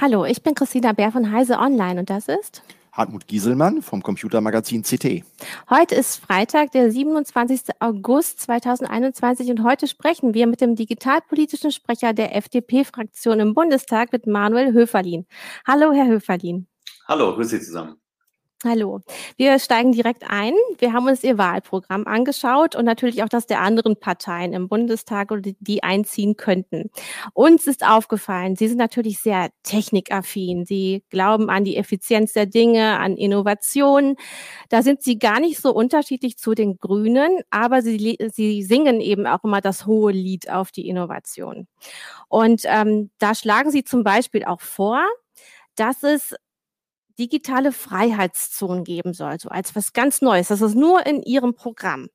Hallo, ich bin Christina Bär von Heise Online und das ist Hartmut Gieselmann vom Computermagazin CT. Heute ist Freitag, der 27. August 2021 und heute sprechen wir mit dem digitalpolitischen Sprecher der FDP-Fraktion im Bundestag mit Manuel Höferlin. Hallo, Herr Höferlin. Hallo, grüß Sie zusammen. Hallo. Wir steigen direkt ein. Wir haben uns Ihr Wahlprogramm angeschaut und natürlich auch das der anderen Parteien im Bundestag oder die einziehen könnten. Uns ist aufgefallen, Sie sind natürlich sehr technikaffin. Sie glauben an die Effizienz der Dinge, an Innovationen. Da sind Sie gar nicht so unterschiedlich zu den Grünen, aber Sie, Sie singen eben auch immer das hohe Lied auf die Innovation. Und ähm, da schlagen Sie zum Beispiel auch vor, dass es digitale Freiheitszonen geben soll, so als was ganz Neues. Das ist nur in Ihrem Programm.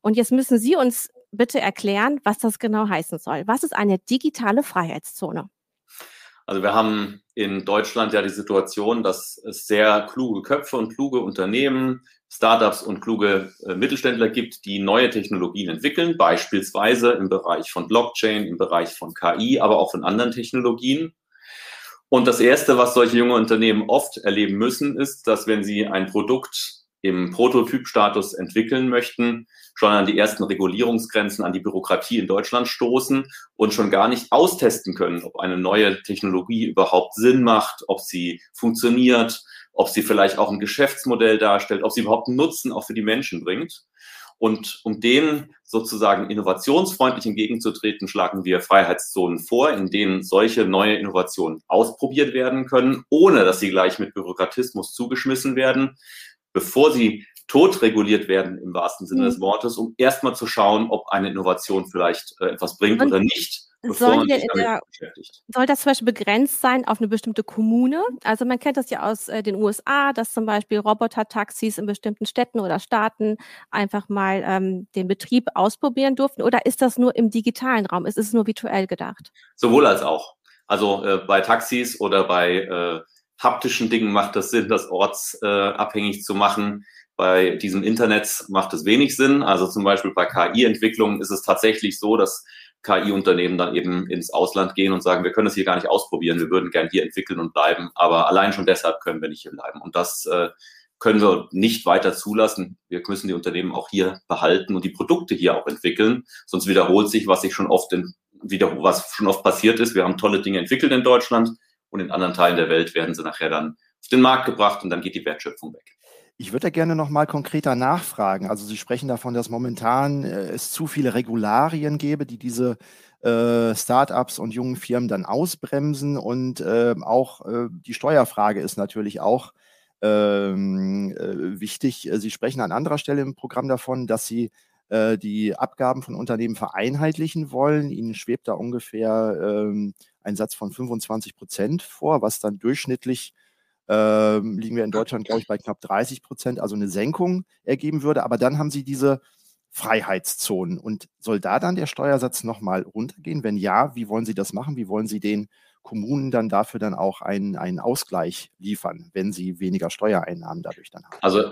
Und jetzt müssen Sie uns bitte erklären, was das genau heißen soll. Was ist eine digitale Freiheitszone? Also wir haben in Deutschland ja die Situation, dass es sehr kluge Köpfe und kluge Unternehmen, Startups und kluge äh, Mittelständler gibt, die neue Technologien entwickeln, beispielsweise im Bereich von Blockchain, im Bereich von KI, aber auch von anderen Technologien. Und das Erste, was solche junge Unternehmen oft erleben müssen, ist, dass wenn sie ein Produkt im Prototypstatus entwickeln möchten, schon an die ersten Regulierungsgrenzen, an die Bürokratie in Deutschland stoßen und schon gar nicht austesten können, ob eine neue Technologie überhaupt Sinn macht, ob sie funktioniert, ob sie vielleicht auch ein Geschäftsmodell darstellt, ob sie überhaupt Nutzen auch für die Menschen bringt. Und um denen sozusagen innovationsfreundlich entgegenzutreten, schlagen wir Freiheitszonen vor, in denen solche neue Innovationen ausprobiert werden können, ohne dass sie gleich mit Bürokratismus zugeschmissen werden, bevor sie totreguliert werden im wahrsten Sinne des mhm. Wortes, um erstmal zu schauen, ob eine Innovation vielleicht äh, etwas bringt oder nicht soll, der, soll, das zum Beispiel begrenzt sein auf eine bestimmte Kommune? Also man kennt das ja aus äh, den USA, dass zum Beispiel Roboter-Taxis in bestimmten Städten oder Staaten einfach mal ähm, den Betrieb ausprobieren durften. Oder ist das nur im digitalen Raum? Ist es nur virtuell gedacht? Sowohl als auch. Also äh, bei Taxis oder bei äh, haptischen Dingen macht es Sinn, das ortsabhängig äh, zu machen. Bei diesem Internet macht es wenig Sinn. Also zum Beispiel bei KI-Entwicklungen ist es tatsächlich so, dass KI-Unternehmen dann eben ins Ausland gehen und sagen, wir können das hier gar nicht ausprobieren, wir würden gern hier entwickeln und bleiben, aber allein schon deshalb können wir nicht hier bleiben. Und das äh, können wir nicht weiter zulassen. Wir müssen die Unternehmen auch hier behalten und die Produkte hier auch entwickeln. Sonst wiederholt sich, was sich schon oft in, wieder, was schon oft passiert ist. Wir haben tolle Dinge entwickelt in Deutschland und in anderen Teilen der Welt werden sie nachher dann auf den Markt gebracht und dann geht die Wertschöpfung weg. Ich würde da gerne noch mal konkreter nachfragen. Also Sie sprechen davon, dass momentan äh, es zu viele Regularien gäbe, die diese äh, Startups und jungen Firmen dann ausbremsen. Und äh, auch die Steuerfrage ist natürlich auch ähm, äh, wichtig. Sie sprechen an anderer Stelle im Programm davon, dass Sie äh, die Abgaben von Unternehmen vereinheitlichen wollen. Ihnen schwebt da ungefähr ähm, ein Satz von 25 Prozent vor, was dann durchschnittlich ähm, liegen wir in Deutschland, glaube ich, bei knapp 30 Prozent, also eine Senkung ergeben würde. Aber dann haben Sie diese Freiheitszonen. Und soll da dann der Steuersatz nochmal runtergehen? Wenn ja, wie wollen Sie das machen? Wie wollen Sie den Kommunen dann dafür dann auch einen, einen Ausgleich liefern, wenn sie weniger Steuereinnahmen dadurch dann haben? Also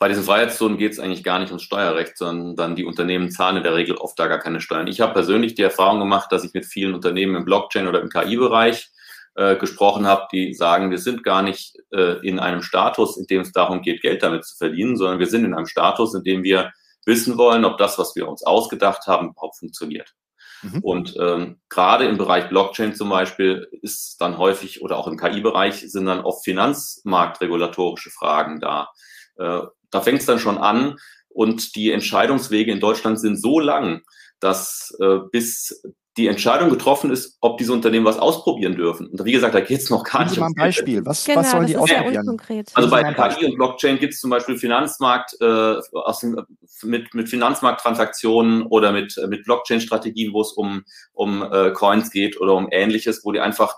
bei diesen Freiheitszonen geht es eigentlich gar nicht ums Steuerrecht, sondern die Unternehmen zahlen in der Regel oft da gar keine Steuern. Ich habe persönlich die Erfahrung gemacht, dass ich mit vielen Unternehmen im Blockchain oder im KI-Bereich äh, gesprochen habe, die sagen, wir sind gar nicht äh, in einem Status, in dem es darum geht, Geld damit zu verdienen, sondern wir sind in einem Status, in dem wir wissen wollen, ob das, was wir uns ausgedacht haben, überhaupt funktioniert. Mhm. Und ähm, gerade im Bereich Blockchain zum Beispiel ist dann häufig oder auch im KI-Bereich sind dann oft finanzmarktregulatorische Fragen da. Äh, da fängt es dann schon an und die Entscheidungswege in Deutschland sind so lang, dass äh, bis die Entscheidung getroffen ist, ob diese Unternehmen was ausprobieren dürfen. Und wie gesagt, da geht es noch gar nicht. Mal ein Beispiel. Was, genau, was sollen die ausprobieren? Also bei KI und Blockchain gibt es zum Beispiel Finanzmarkt äh, aus dem, mit, mit Finanzmarkttransaktionen oder mit, mit Blockchain-Strategien, wo es um, um äh, Coins geht oder um ähnliches, wo die einfach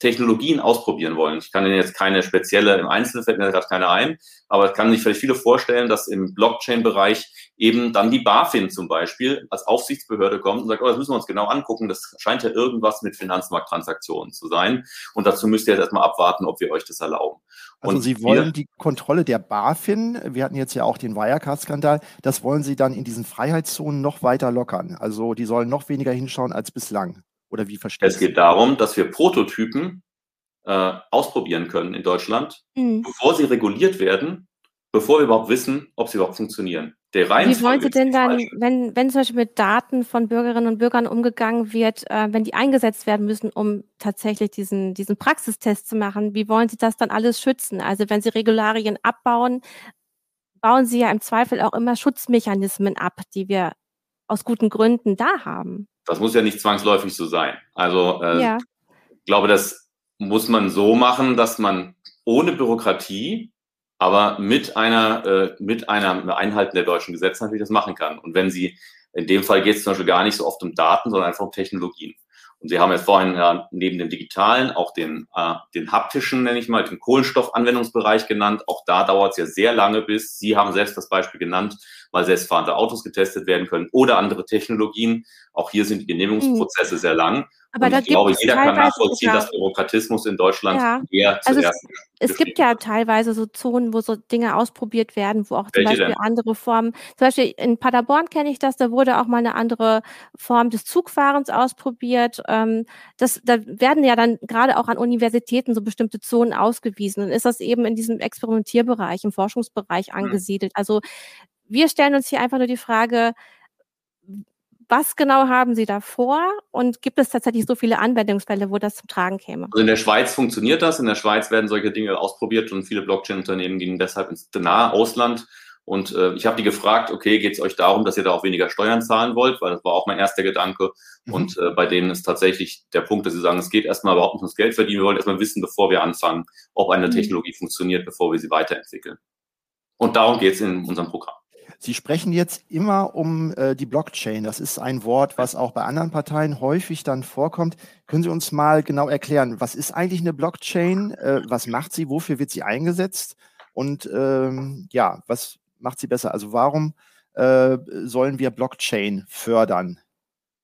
Technologien ausprobieren wollen. Ich kann Ihnen jetzt keine spezielle, im Einzelnen fällt mir gerade keine ein, aber es kann sich vielleicht viele vorstellen, dass im Blockchain-Bereich eben dann die BaFin zum Beispiel als Aufsichtsbehörde kommt und sagt, oh, das müssen wir uns genau angucken, das scheint ja irgendwas mit Finanzmarkttransaktionen zu sein und dazu müsst ihr jetzt erstmal abwarten, ob wir euch das erlauben. Also und Sie wollen die Kontrolle der BaFin, wir hatten jetzt ja auch den Wirecard-Skandal, das wollen Sie dann in diesen Freiheitszonen noch weiter lockern. Also die sollen noch weniger hinschauen als bislang. Oder wie versteht Es geht darum, dass wir Prototypen äh, ausprobieren können in Deutschland, mhm. bevor sie reguliert werden, bevor wir überhaupt wissen, ob sie überhaupt funktionieren. Der Wie wollen Sie denn dann, wenn, wenn zum Beispiel mit Daten von Bürgerinnen und Bürgern umgegangen wird, äh, wenn die eingesetzt werden müssen, um tatsächlich diesen, diesen Praxistest zu machen, wie wollen Sie das dann alles schützen? Also wenn Sie Regularien abbauen, bauen Sie ja im Zweifel auch immer Schutzmechanismen ab, die wir aus guten Gründen da haben. Das muss ja nicht zwangsläufig so sein. Also äh, ja. ich glaube, das muss man so machen, dass man ohne Bürokratie aber mit einer, äh, mit einer Einhalten der deutschen Gesetze natürlich das machen kann. Und wenn Sie, in dem Fall geht es zum Beispiel gar nicht so oft um Daten, sondern einfach um Technologien. Und Sie haben jetzt vorhin ja neben dem digitalen auch den, äh, den haptischen, nenne ich mal, den Kohlenstoffanwendungsbereich genannt. Auch da dauert es ja sehr lange bis, Sie haben selbst das Beispiel genannt, weil selbstfahrende Autos getestet werden können oder andere Technologien. Auch hier sind die Genehmigungsprozesse mhm. sehr lang. Aber und da ich glaube, jeder kann nachvollziehen, dass Bürokratismus in Deutschland ja. eher also zuerst. Es, es gibt ja teilweise so Zonen, wo so Dinge ausprobiert werden, wo auch zum Welche Beispiel denn? andere Formen, zum Beispiel in Paderborn kenne ich das, da wurde auch mal eine andere Form des Zugfahrens ausprobiert. Ähm, das, da werden ja dann gerade auch an Universitäten so bestimmte Zonen ausgewiesen. Und ist das eben in diesem Experimentierbereich, im Forschungsbereich hm. angesiedelt. Mhm. Also wir stellen uns hier einfach nur die Frage, was genau haben Sie da vor und gibt es tatsächlich so viele Anwendungsfälle, wo das zum Tragen käme? Also in der Schweiz funktioniert das. In der Schweiz werden solche Dinge ausprobiert und viele Blockchain-Unternehmen gehen deshalb ins nahe Ausland. Und äh, ich habe die gefragt, okay, geht es euch darum, dass ihr da auch weniger Steuern zahlen wollt? Weil das war auch mein erster Gedanke. Mhm. Und äh, bei denen ist tatsächlich der Punkt, dass sie sagen, es geht erstmal überhaupt nicht ums Geld verdienen. Wir wollen erstmal wissen, bevor wir anfangen, ob eine mhm. Technologie funktioniert, bevor wir sie weiterentwickeln. Und darum geht es in unserem Programm. Sie sprechen jetzt immer um äh, die Blockchain. Das ist ein Wort, was auch bei anderen Parteien häufig dann vorkommt. Können Sie uns mal genau erklären, was ist eigentlich eine Blockchain? Äh, was macht sie? Wofür wird sie eingesetzt? Und ähm, ja, was macht sie besser? Also warum äh, sollen wir Blockchain fördern?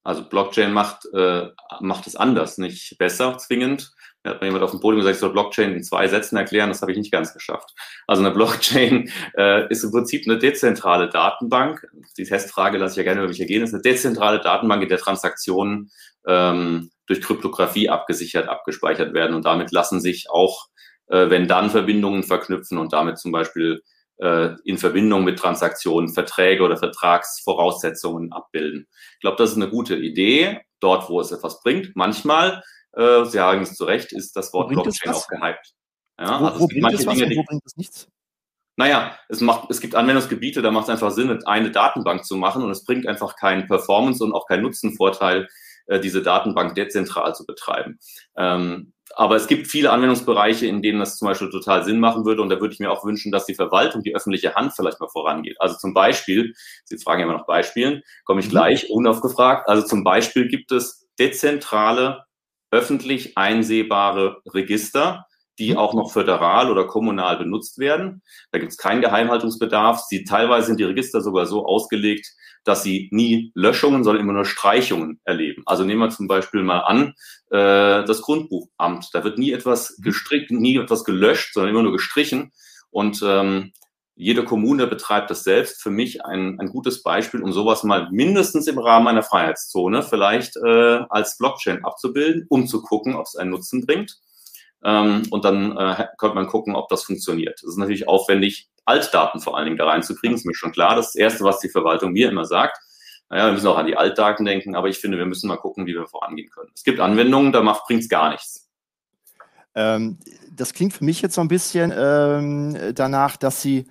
Also Blockchain macht, äh, macht es anders, nicht besser zwingend. Da hat mir jemand auf dem Podium gesagt, ich soll Blockchain in zwei Sätzen erklären. Das habe ich nicht ganz geschafft. Also eine Blockchain äh, ist im Prinzip eine dezentrale Datenbank. Die Testfrage lasse ich ja gerne über mich ergehen. Das ist eine dezentrale Datenbank, in der Transaktionen ähm, durch Kryptographie abgesichert, abgespeichert werden. Und damit lassen sich auch, äh, wenn dann Verbindungen verknüpfen und damit zum Beispiel äh, in Verbindung mit Transaktionen Verträge oder Vertragsvoraussetzungen abbilden. Ich glaube, das ist eine gute Idee, dort, wo es etwas bringt. Manchmal äh, Sie sagen es zu Recht, ist das Wort Blockchain auch gehypt. Ja, wo, also wo bringt es was Dinge, die, wo bringt es nichts? Naja, es, macht, es gibt Anwendungsgebiete, da macht es einfach Sinn, eine Datenbank zu machen und es bringt einfach keinen Performance und auch keinen Nutzenvorteil, äh, diese Datenbank dezentral zu betreiben. Ähm, aber es gibt viele Anwendungsbereiche, in denen das zum Beispiel total Sinn machen würde. Und da würde ich mir auch wünschen, dass die Verwaltung, die öffentliche Hand vielleicht mal vorangeht. Also zum Beispiel, Sie fragen ja immer nach Beispielen, komme ich mhm. gleich unaufgefragt. Also zum Beispiel gibt es dezentrale öffentlich einsehbare Register, die mhm. auch noch föderal oder kommunal benutzt werden. Da gibt es keinen Geheimhaltungsbedarf. Sie, teilweise sind die Register sogar so ausgelegt, dass sie nie Löschungen, sondern immer nur Streichungen erleben. Also nehmen wir zum Beispiel mal an, äh, das Grundbuchamt. Da wird nie etwas mhm. gestrickt, nie etwas gelöscht, sondern immer nur gestrichen. Und ähm, jede Kommune betreibt das selbst. Für mich ein, ein gutes Beispiel, um sowas mal mindestens im Rahmen einer Freiheitszone vielleicht äh, als Blockchain abzubilden, um zu gucken, ob es einen Nutzen bringt. Ähm, und dann äh, könnte man gucken, ob das funktioniert. Es ist natürlich aufwendig, Altdaten vor allen Dingen da reinzukriegen. Ist mir schon klar. Das, das Erste, was die Verwaltung mir immer sagt. Naja, wir müssen auch an die Altdaten denken, aber ich finde, wir müssen mal gucken, wie wir vorangehen können. Es gibt Anwendungen, da bringt es gar nichts. Ähm, das klingt für mich jetzt so ein bisschen ähm, danach, dass Sie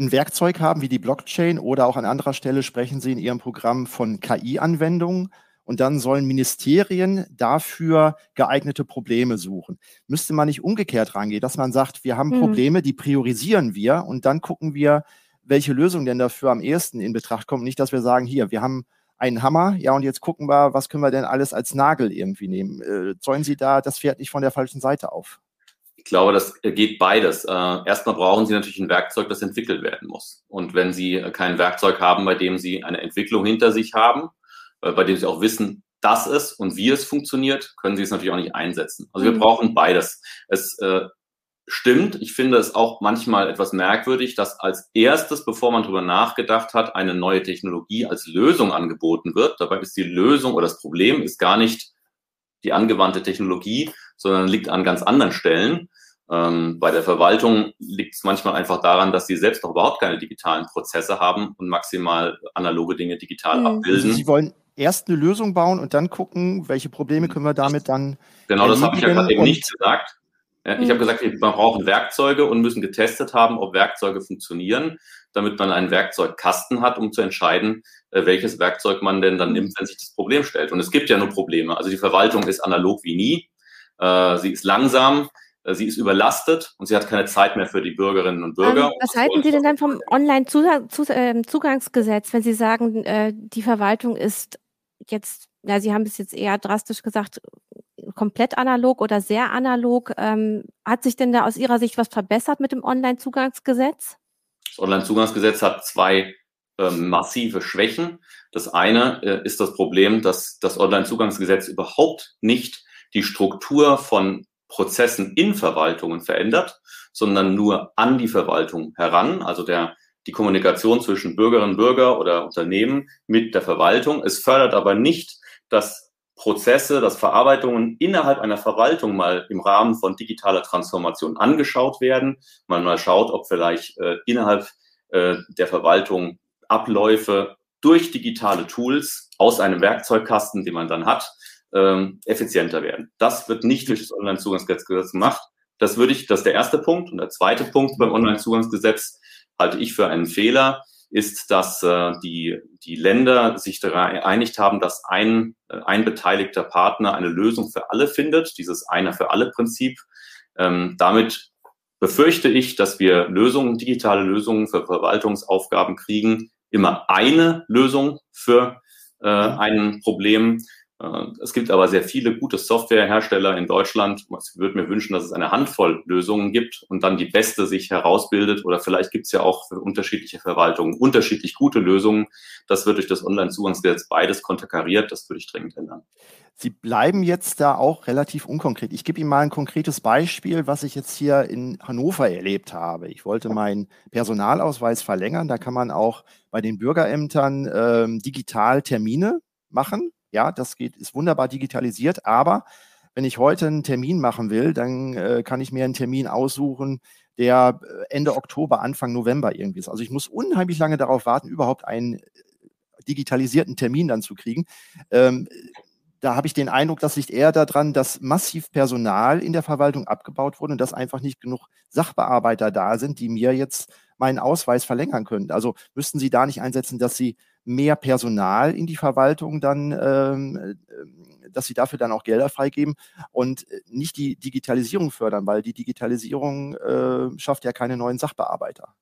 ein Werkzeug haben wie die Blockchain oder auch an anderer Stelle sprechen Sie in Ihrem Programm von KI-Anwendungen und dann sollen Ministerien dafür geeignete Probleme suchen. Müsste man nicht umgekehrt rangehen, dass man sagt, wir haben mhm. Probleme, die priorisieren wir und dann gucken wir, welche Lösung denn dafür am ehesten in Betracht kommt. Nicht, dass wir sagen, hier, wir haben einen Hammer, ja, und jetzt gucken wir, was können wir denn alles als Nagel irgendwie nehmen. Äh, zäunen Sie da das Pferd nicht von der falschen Seite auf? Ich glaube, das geht beides. Äh, erstmal brauchen Sie natürlich ein Werkzeug, das entwickelt werden muss. Und wenn Sie kein Werkzeug haben, bei dem Sie eine Entwicklung hinter sich haben, äh, bei dem Sie auch wissen, dass es und wie es funktioniert, können Sie es natürlich auch nicht einsetzen. Also wir mhm. brauchen beides. Es äh, stimmt, ich finde es auch manchmal etwas merkwürdig, dass als erstes, bevor man darüber nachgedacht hat, eine neue Technologie als Lösung angeboten wird. Dabei ist die Lösung oder das Problem ist gar nicht die angewandte Technologie, sondern liegt an ganz anderen Stellen. Ähm, bei der Verwaltung liegt es manchmal einfach daran, dass sie selbst noch überhaupt keine digitalen Prozesse haben und maximal analoge Dinge digital mhm. abbilden. Sie wollen erst eine Lösung bauen und dann gucken, welche Probleme können wir damit dann. Genau, das habe ich ja gerade eben nicht gesagt. Ja, ich habe mhm. gesagt, wir brauchen Werkzeuge und müssen getestet haben, ob Werkzeuge funktionieren, damit man einen Werkzeugkasten hat, um zu entscheiden, äh, welches Werkzeug man denn dann nimmt, wenn sich das Problem stellt. Und es gibt ja nur Probleme. Also die Verwaltung ist analog wie nie. Äh, sie ist langsam. Äh, sie ist überlastet und sie hat keine Zeit mehr für die Bürgerinnen und Bürger. Ähm, was halten Sie denn dann vom Online-Zugangsgesetz, wenn Sie sagen, äh, die Verwaltung ist jetzt, ja, Sie haben es jetzt eher drastisch gesagt, komplett analog oder sehr analog. Ähm, hat sich denn da aus Ihrer Sicht was verbessert mit dem Online-Zugangsgesetz? Das Online-Zugangsgesetz hat zwei äh, massive Schwächen. Das eine äh, ist das Problem, dass das Online-Zugangsgesetz überhaupt nicht die Struktur von Prozessen in Verwaltungen verändert, sondern nur an die Verwaltung heran, also der, die Kommunikation zwischen Bürgerinnen und Bürger oder Unternehmen mit der Verwaltung. Es fördert aber nicht, dass Prozesse, dass Verarbeitungen innerhalb einer Verwaltung mal im Rahmen von digitaler Transformation angeschaut werden. Man mal schaut, ob vielleicht äh, innerhalb äh, der Verwaltung Abläufe durch digitale Tools aus einem Werkzeugkasten, den man dann hat, ähm, effizienter werden. Das wird nicht durch das Onlinezugangsgesetz gemacht. Das würde ich, das ist der erste Punkt. Und der zweite Punkt beim Onlinezugangsgesetz halte ich für einen Fehler, ist, dass äh, die, die Länder sich daran geeinigt haben, dass ein, äh, ein beteiligter Partner eine Lösung für alle findet, dieses einer für alle Prinzip. Ähm, damit befürchte ich, dass wir Lösungen, digitale Lösungen für Verwaltungsaufgaben kriegen, immer eine Lösung für äh, ein Problem, es gibt aber sehr viele gute Softwarehersteller in Deutschland. Ich würde mir wünschen, dass es eine Handvoll Lösungen gibt und dann die beste sich herausbildet. Oder vielleicht gibt es ja auch für unterschiedliche Verwaltungen unterschiedlich gute Lösungen. Das wird durch das Online-Zugangsgesetz beides konterkariert. Das würde ich dringend ändern. Sie bleiben jetzt da auch relativ unkonkret. Ich gebe Ihnen mal ein konkretes Beispiel, was ich jetzt hier in Hannover erlebt habe. Ich wollte meinen Personalausweis verlängern. Da kann man auch bei den Bürgerämtern ähm, digital Termine machen ja, das geht, ist wunderbar digitalisiert, aber wenn ich heute einen Termin machen will, dann äh, kann ich mir einen Termin aussuchen, der äh, Ende Oktober, Anfang November irgendwie ist. Also ich muss unheimlich lange darauf warten, überhaupt einen äh, digitalisierten Termin dann zu kriegen. Ähm, da habe ich den Eindruck, das liegt eher daran, dass massiv Personal in der Verwaltung abgebaut wurde und dass einfach nicht genug Sachbearbeiter da sind, die mir jetzt meinen Ausweis verlängern können. Also müssten Sie da nicht einsetzen, dass Sie mehr Personal in die Verwaltung dann, ähm, äh, dass sie dafür dann auch Gelder freigeben und äh, nicht die Digitalisierung fördern, weil die Digitalisierung äh, schafft ja keine neuen Sachbearbeiter.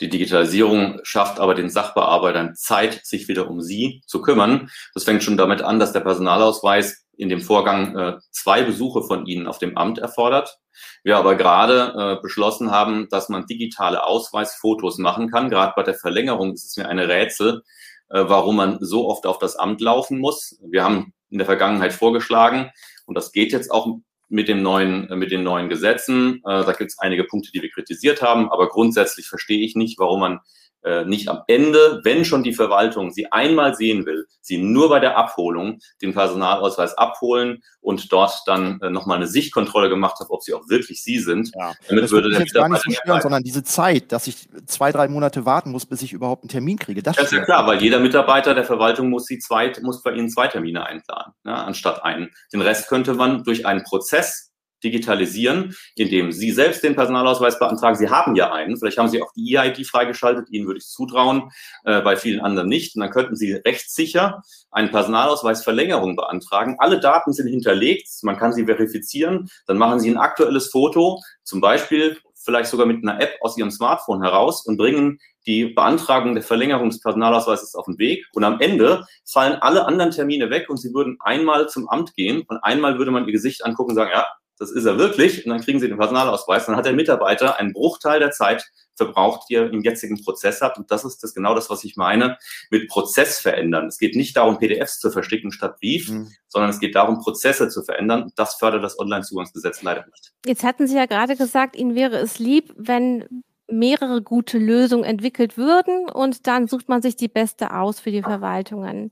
Die Digitalisierung schafft aber den Sachbearbeitern Zeit, sich wieder um sie zu kümmern. Das fängt schon damit an, dass der Personalausweis in dem Vorgang äh, zwei Besuche von Ihnen auf dem Amt erfordert. Wir aber gerade äh, beschlossen haben, dass man digitale Ausweisfotos machen kann. Gerade bei der Verlängerung ist es mir eine Rätsel, warum man so oft auf das Amt laufen muss. Wir haben in der Vergangenheit vorgeschlagen, und das geht jetzt auch mit dem neuen, äh, mit den neuen Gesetzen. Äh, da gibt es einige Punkte, die wir kritisiert haben, aber grundsätzlich verstehe ich nicht, warum man äh, nicht am Ende, wenn schon die Verwaltung sie einmal sehen will, sie nur bei der Abholung den Personalausweis abholen und dort dann äh, nochmal eine Sichtkontrolle gemacht hat, ob sie auch wirklich sie sind. Ja. Damit das würde der jetzt gar nicht so stören, sondern diese Zeit, dass ich zwei, drei Monate warten muss, bis ich überhaupt einen Termin kriege. Das, das ist ja klar, weil jeder Mitarbeiter der Verwaltung muss, sie zwei, muss bei Ihnen zwei Termine einplanen, ne, anstatt einen. Den Rest könnte man durch einen Prozess digitalisieren, indem Sie selbst den Personalausweis beantragen. Sie haben ja einen. Vielleicht haben Sie auch die EID freigeschaltet. Ihnen würde ich zutrauen, äh, bei vielen anderen nicht. Und dann könnten Sie rechtssicher eine Personalausweisverlängerung beantragen. Alle Daten sind hinterlegt. Man kann sie verifizieren. Dann machen Sie ein aktuelles Foto, zum Beispiel vielleicht sogar mit einer App aus Ihrem Smartphone heraus und bringen die Beantragung der Verlängerung des Personalausweises auf den Weg. Und am Ende fallen alle anderen Termine weg und Sie würden einmal zum Amt gehen und einmal würde man Ihr Gesicht angucken und sagen, ja, das ist er wirklich, und dann kriegen Sie den Personalausweis. Dann hat der Mitarbeiter einen Bruchteil der Zeit verbraucht, die er im jetzigen Prozess hat. Und das ist das genau das, was ich meine mit Prozess verändern. Es geht nicht darum, PDFs zu versticken statt Brief, mhm. sondern es geht darum, Prozesse zu verändern. Und das fördert das Online-Zugangsgesetz leider nicht. Jetzt hatten Sie ja gerade gesagt, Ihnen wäre es lieb, wenn mehrere gute Lösungen entwickelt würden und dann sucht man sich die beste aus für die Verwaltungen.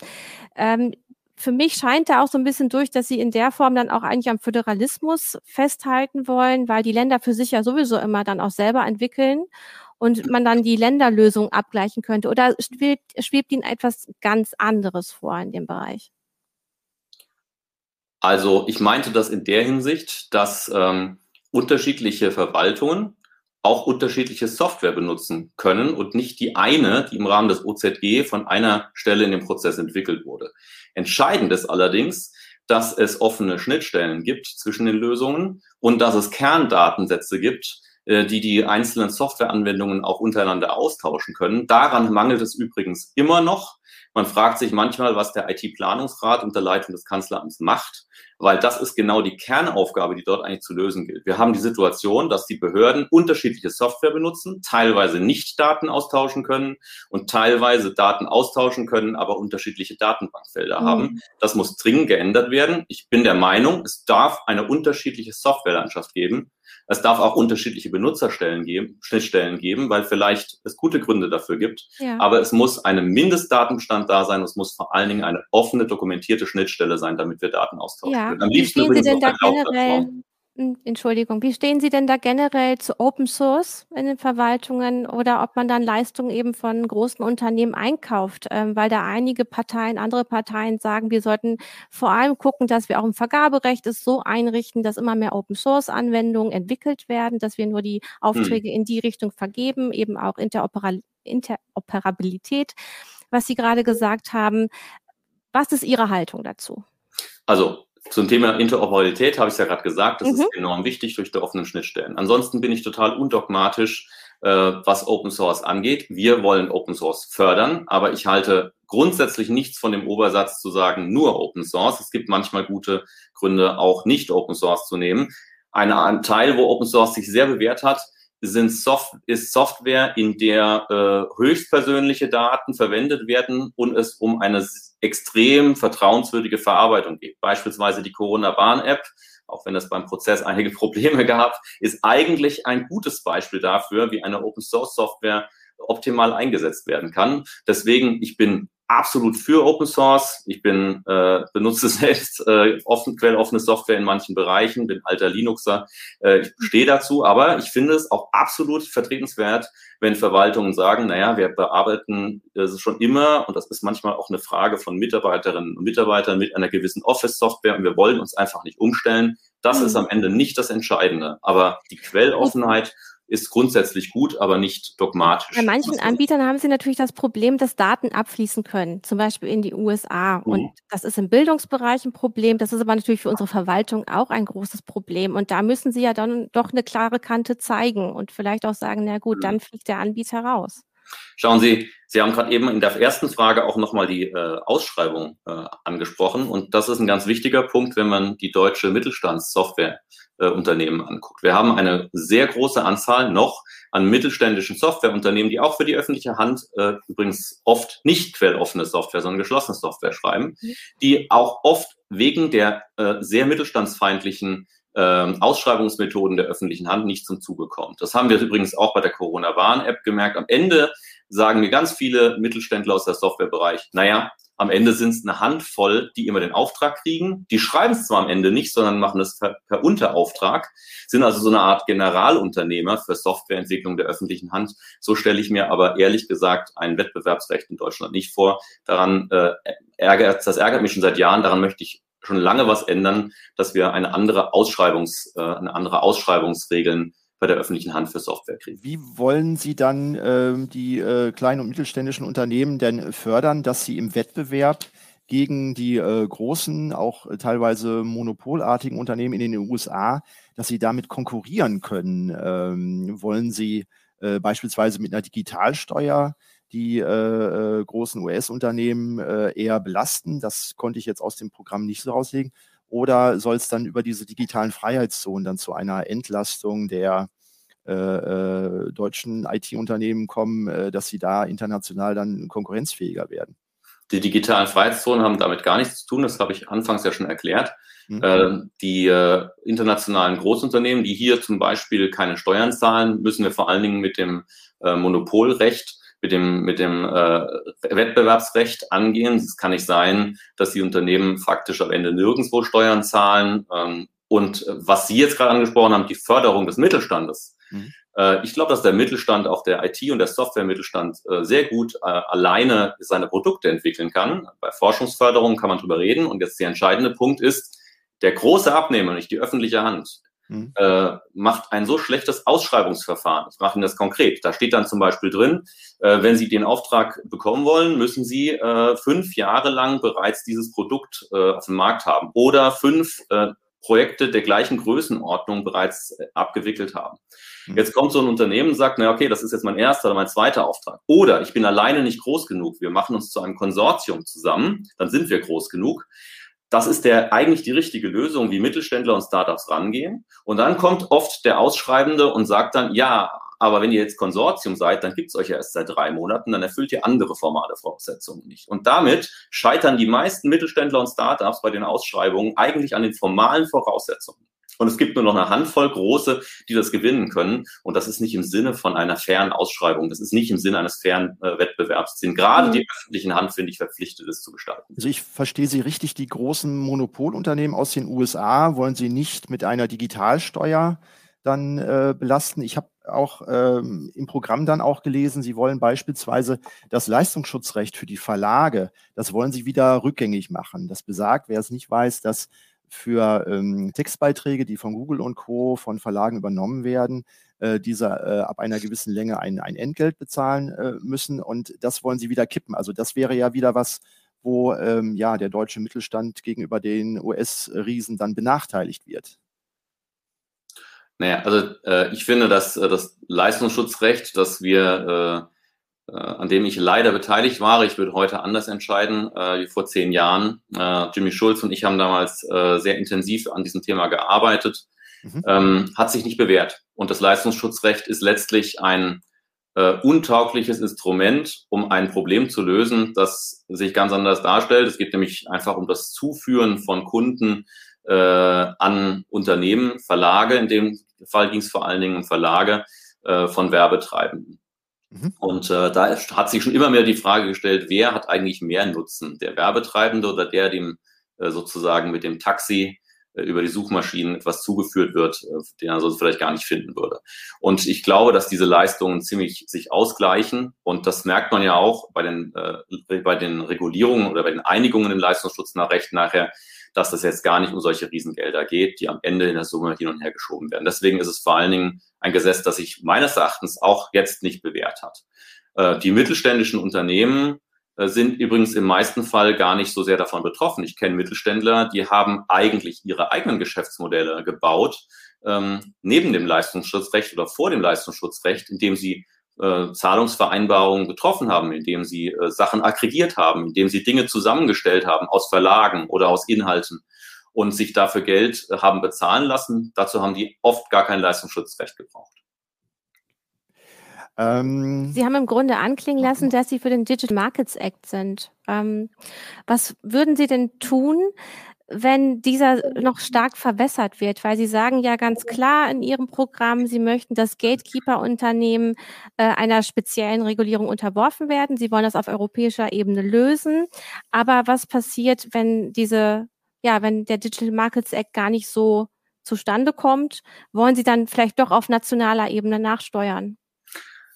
Ähm, für mich scheint da auch so ein bisschen durch, dass Sie in der Form dann auch eigentlich am Föderalismus festhalten wollen, weil die Länder für sich ja sowieso immer dann auch selber entwickeln und man dann die Länderlösung abgleichen könnte. Oder schwebt, schwebt Ihnen etwas ganz anderes vor in dem Bereich? Also ich meinte das in der Hinsicht, dass ähm, unterschiedliche Verwaltungen auch unterschiedliche Software benutzen können und nicht die eine, die im Rahmen des OZG von einer Stelle in dem Prozess entwickelt wurde. Entscheidend ist allerdings, dass es offene Schnittstellen gibt zwischen den Lösungen und dass es Kerndatensätze gibt, äh, die die einzelnen Softwareanwendungen auch untereinander austauschen können. Daran mangelt es übrigens immer noch. Man fragt sich manchmal, was der IT-Planungsrat unter Leitung des Kanzleramts macht weil das ist genau die Kernaufgabe, die dort eigentlich zu lösen gilt. Wir haben die Situation, dass die Behörden unterschiedliche Software benutzen, teilweise nicht Daten austauschen können und teilweise Daten austauschen können, aber unterschiedliche Datenbankfelder mhm. haben. Das muss dringend geändert werden. Ich bin der Meinung, es darf eine unterschiedliche Softwarelandschaft geben. Es darf auch unterschiedliche Benutzerstellen geben, Schnittstellen geben, weil vielleicht es gute Gründe dafür gibt. Ja. Aber es muss ein Mindestdatenbestand da sein. Es muss vor allen Dingen eine offene, dokumentierte Schnittstelle sein, damit wir Daten austauschen ja. können. Am liebsten Wie stehen Sie denn da generell? Hm, Entschuldigung, wie stehen Sie denn da generell zu Open Source in den Verwaltungen oder ob man dann Leistungen eben von großen Unternehmen einkauft? Ähm, weil da einige Parteien, andere Parteien sagen, wir sollten vor allem gucken, dass wir auch im Vergaberecht es so einrichten, dass immer mehr Open Source Anwendungen entwickelt werden, dass wir nur die Aufträge hm. in die Richtung vergeben, eben auch Interopera Interoperabilität, was Sie gerade gesagt haben. Was ist Ihre Haltung dazu? Also zum Thema Interoperabilität habe ich es ja gerade gesagt, das mhm. ist enorm wichtig durch die offenen Schnittstellen. Ansonsten bin ich total undogmatisch, äh, was Open Source angeht. Wir wollen Open Source fördern, aber ich halte grundsätzlich nichts von dem Obersatz zu sagen, nur Open Source. Es gibt manchmal gute Gründe, auch nicht Open Source zu nehmen. ein Teil, wo Open Source sich sehr bewährt hat, sind Soft ist Software, in der äh, höchstpersönliche Daten verwendet werden und es um eine extrem vertrauenswürdige Verarbeitung geht. Beispielsweise die Corona-Warn-App, auch wenn es beim Prozess einige Probleme gab, ist eigentlich ein gutes Beispiel dafür, wie eine Open-Source-Software optimal eingesetzt werden kann. Deswegen, ich bin absolut für Open Source. Ich bin äh, benutze selbst äh, offen, quelloffene Software in manchen Bereichen, bin alter Linuxer. Äh, ich stehe dazu, aber ich finde es auch absolut vertretenswert, wenn Verwaltungen sagen, naja, wir bearbeiten äh, schon immer, und das ist manchmal auch eine Frage von Mitarbeiterinnen und Mitarbeitern mit einer gewissen Office-Software und wir wollen uns einfach nicht umstellen. Das mhm. ist am Ende nicht das Entscheidende. Aber die Quelloffenheit ist grundsätzlich gut, aber nicht dogmatisch. Bei manchen Anbietern haben sie natürlich das Problem, dass Daten abfließen können, zum Beispiel in die USA. Mhm. Und das ist im Bildungsbereich ein Problem. Das ist aber natürlich für unsere Verwaltung auch ein großes Problem. Und da müssen sie ja dann doch eine klare Kante zeigen und vielleicht auch sagen, na gut, mhm. dann fliegt der Anbieter raus. Schauen Sie, Sie haben gerade eben in der ersten Frage auch nochmal die äh, Ausschreibung äh, angesprochen. Und das ist ein ganz wichtiger Punkt, wenn man die deutsche Mittelstandssoftware äh, Unternehmen anguckt. Wir haben eine sehr große Anzahl noch an mittelständischen Softwareunternehmen, die auch für die öffentliche Hand äh, übrigens oft nicht quelloffene Software, sondern geschlossene Software schreiben, mhm. die auch oft wegen der äh, sehr mittelstandsfeindlichen äh, Ausschreibungsmethoden der öffentlichen Hand nicht zum Zuge kommt. Das haben wir übrigens auch bei der Corona-Warn-App gemerkt. Am Ende sagen mir ganz viele Mittelständler aus der Softwarebereich, naja, am Ende sind es eine Handvoll, die immer den Auftrag kriegen. Die schreiben es zwar am Ende nicht, sondern machen es per, per Unterauftrag, sind also so eine Art Generalunternehmer für Softwareentwicklung der öffentlichen Hand. So stelle ich mir aber ehrlich gesagt ein Wettbewerbsrecht in Deutschland nicht vor. Daran äh, ärgert, das ärgert mich schon seit Jahren. Daran möchte ich schon lange was ändern, dass wir eine andere Ausschreibungs, äh, eine andere Ausschreibungsregeln bei der öffentlichen Hand für Software kriegen. Wie wollen Sie dann äh, die äh, kleinen und mittelständischen Unternehmen denn fördern, dass sie im Wettbewerb gegen die äh, großen, auch teilweise monopolartigen Unternehmen in den USA, dass sie damit konkurrieren können? Ähm, wollen Sie äh, beispielsweise mit einer Digitalsteuer die äh, äh, großen US-Unternehmen äh, eher belasten? Das konnte ich jetzt aus dem Programm nicht so rauslegen. Oder soll es dann über diese digitalen Freiheitszonen dann zu einer Entlastung der äh, äh, deutschen IT-Unternehmen kommen, äh, dass sie da international dann konkurrenzfähiger werden? Die digitalen Freiheitszonen haben damit gar nichts zu tun, das habe ich anfangs ja schon erklärt. Mhm. Die internationalen Großunternehmen, die hier zum Beispiel keine Steuern zahlen, müssen wir vor allen Dingen mit dem Monopolrecht mit dem, mit dem äh, Wettbewerbsrecht angehen. Es kann nicht sein, dass die Unternehmen faktisch am Ende nirgendwo Steuern zahlen. Ähm, und was Sie jetzt gerade angesprochen haben, die Förderung des Mittelstandes. Mhm. Äh, ich glaube, dass der Mittelstand, auch der IT- und der Software-Mittelstand, äh, sehr gut äh, alleine seine Produkte entwickeln kann. Bei Forschungsförderung kann man drüber reden. Und jetzt der entscheidende Punkt ist, der große Abnehmer, nicht die öffentliche Hand, mhm. äh, macht ein so schlechtes Ausschreibungsverfahren. Ich mache Ihnen das konkret. Da steht dann zum Beispiel drin, äh, wenn Sie den Auftrag bekommen wollen, müssen Sie äh, fünf Jahre lang bereits dieses Produkt äh, auf dem Markt haben oder fünf äh, Projekte der gleichen Größenordnung bereits äh, abgewickelt haben. Mhm. Jetzt kommt so ein Unternehmen und sagt, na okay, das ist jetzt mein erster oder mein zweiter Auftrag. Oder ich bin alleine nicht groß genug. Wir machen uns zu einem Konsortium zusammen, dann sind wir groß genug. Das ist der eigentlich die richtige Lösung, wie Mittelständler und Startups rangehen. Und dann kommt oft der Ausschreibende und sagt dann, ja, aber wenn ihr jetzt Konsortium seid, dann gibt es euch ja erst seit drei Monaten, dann erfüllt ihr andere formale Voraussetzungen nicht. Und damit scheitern die meisten Mittelständler und Startups bei den Ausschreibungen eigentlich an den formalen Voraussetzungen. Und es gibt nur noch eine Handvoll große, die das gewinnen können. Und das ist nicht im Sinne von einer fairen Ausschreibung. Das ist nicht im Sinne eines fairen äh, Wettbewerbs. Sind gerade mhm. die öffentlichen Hand, finde ich, verpflichtet, es zu gestalten. Also ich verstehe Sie richtig, die großen Monopolunternehmen aus den USA wollen Sie nicht mit einer Digitalsteuer dann äh, belasten. Ich habe auch ähm, im Programm dann auch gelesen, Sie wollen beispielsweise das Leistungsschutzrecht für die Verlage, das wollen Sie wieder rückgängig machen. Das besagt, wer es nicht weiß, dass für ähm, Textbeiträge, die von Google und Co. von Verlagen übernommen werden, äh, diese äh, ab einer gewissen Länge ein, ein Entgelt bezahlen äh, müssen und das wollen Sie wieder kippen. Also das wäre ja wieder was, wo ähm, ja der deutsche Mittelstand gegenüber den US-Riesen dann benachteiligt wird. Naja, also äh, ich finde, dass äh, das Leistungsschutzrecht, das wir, äh, an dem ich leider beteiligt war, ich würde heute anders entscheiden, äh, wie vor zehn Jahren. Äh, Jimmy Schulz und ich haben damals äh, sehr intensiv an diesem Thema gearbeitet, mhm. ähm, hat sich nicht bewährt. Und das Leistungsschutzrecht ist letztlich ein äh, untaugliches Instrument, um ein Problem zu lösen, das sich ganz anders darstellt. Es geht nämlich einfach um das Zuführen von Kunden äh, an Unternehmen, Verlage, in dem Fall ging es vor allen Dingen um Verlage äh, von Werbetreibenden. Mhm. Und äh, da hat sich schon immer mehr die Frage gestellt, wer hat eigentlich mehr Nutzen, der Werbetreibende oder der, dem äh, sozusagen mit dem Taxi äh, über die Suchmaschinen etwas zugeführt wird, äh, den er sonst vielleicht gar nicht finden würde. Und ich glaube, dass diese Leistungen ziemlich sich ausgleichen. Und das merkt man ja auch bei den, äh, bei den Regulierungen oder bei den Einigungen im Leistungsschutz nach Recht nachher, dass es jetzt gar nicht um solche Riesengelder geht, die am Ende in der Summe hin und her geschoben werden. Deswegen ist es vor allen Dingen ein Gesetz, das sich meines Erachtens auch jetzt nicht bewährt hat. Äh, die mittelständischen Unternehmen äh, sind übrigens im meisten Fall gar nicht so sehr davon betroffen. Ich kenne Mittelständler, die haben eigentlich ihre eigenen Geschäftsmodelle gebaut, ähm, neben dem Leistungsschutzrecht oder vor dem Leistungsschutzrecht, indem sie äh, Zahlungsvereinbarungen getroffen haben, indem sie äh, Sachen aggregiert haben, indem sie Dinge zusammengestellt haben aus Verlagen oder aus Inhalten und sich dafür Geld äh, haben bezahlen lassen. Dazu haben die oft gar kein Leistungsschutzrecht gebraucht. Ähm, sie haben im Grunde anklingen lassen, dass Sie für den Digital Markets Act sind. Ähm, was würden Sie denn tun, wenn dieser noch stark verwässert wird, weil Sie sagen ja ganz klar in Ihrem Programm, Sie möchten, dass Gatekeeper-Unternehmen äh, einer speziellen Regulierung unterworfen werden. Sie wollen das auf europäischer Ebene lösen. Aber was passiert, wenn diese, ja, wenn der Digital Markets Act gar nicht so zustande kommt? Wollen Sie dann vielleicht doch auf nationaler Ebene nachsteuern?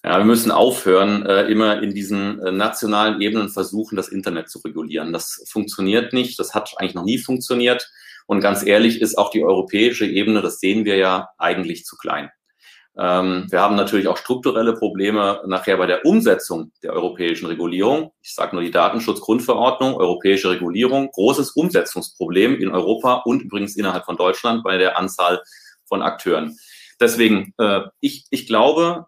Ja, wir müssen aufhören, äh, immer in diesen äh, nationalen Ebenen versuchen, das Internet zu regulieren. Das funktioniert nicht, das hat eigentlich noch nie funktioniert. Und ganz ehrlich ist auch die europäische Ebene, das sehen wir ja, eigentlich zu klein. Ähm, wir haben natürlich auch strukturelle Probleme nachher bei der Umsetzung der europäischen Regulierung. Ich sage nur die Datenschutzgrundverordnung, europäische Regulierung, großes Umsetzungsproblem in Europa und übrigens innerhalb von Deutschland bei der Anzahl von Akteuren. Deswegen, äh, ich, ich glaube,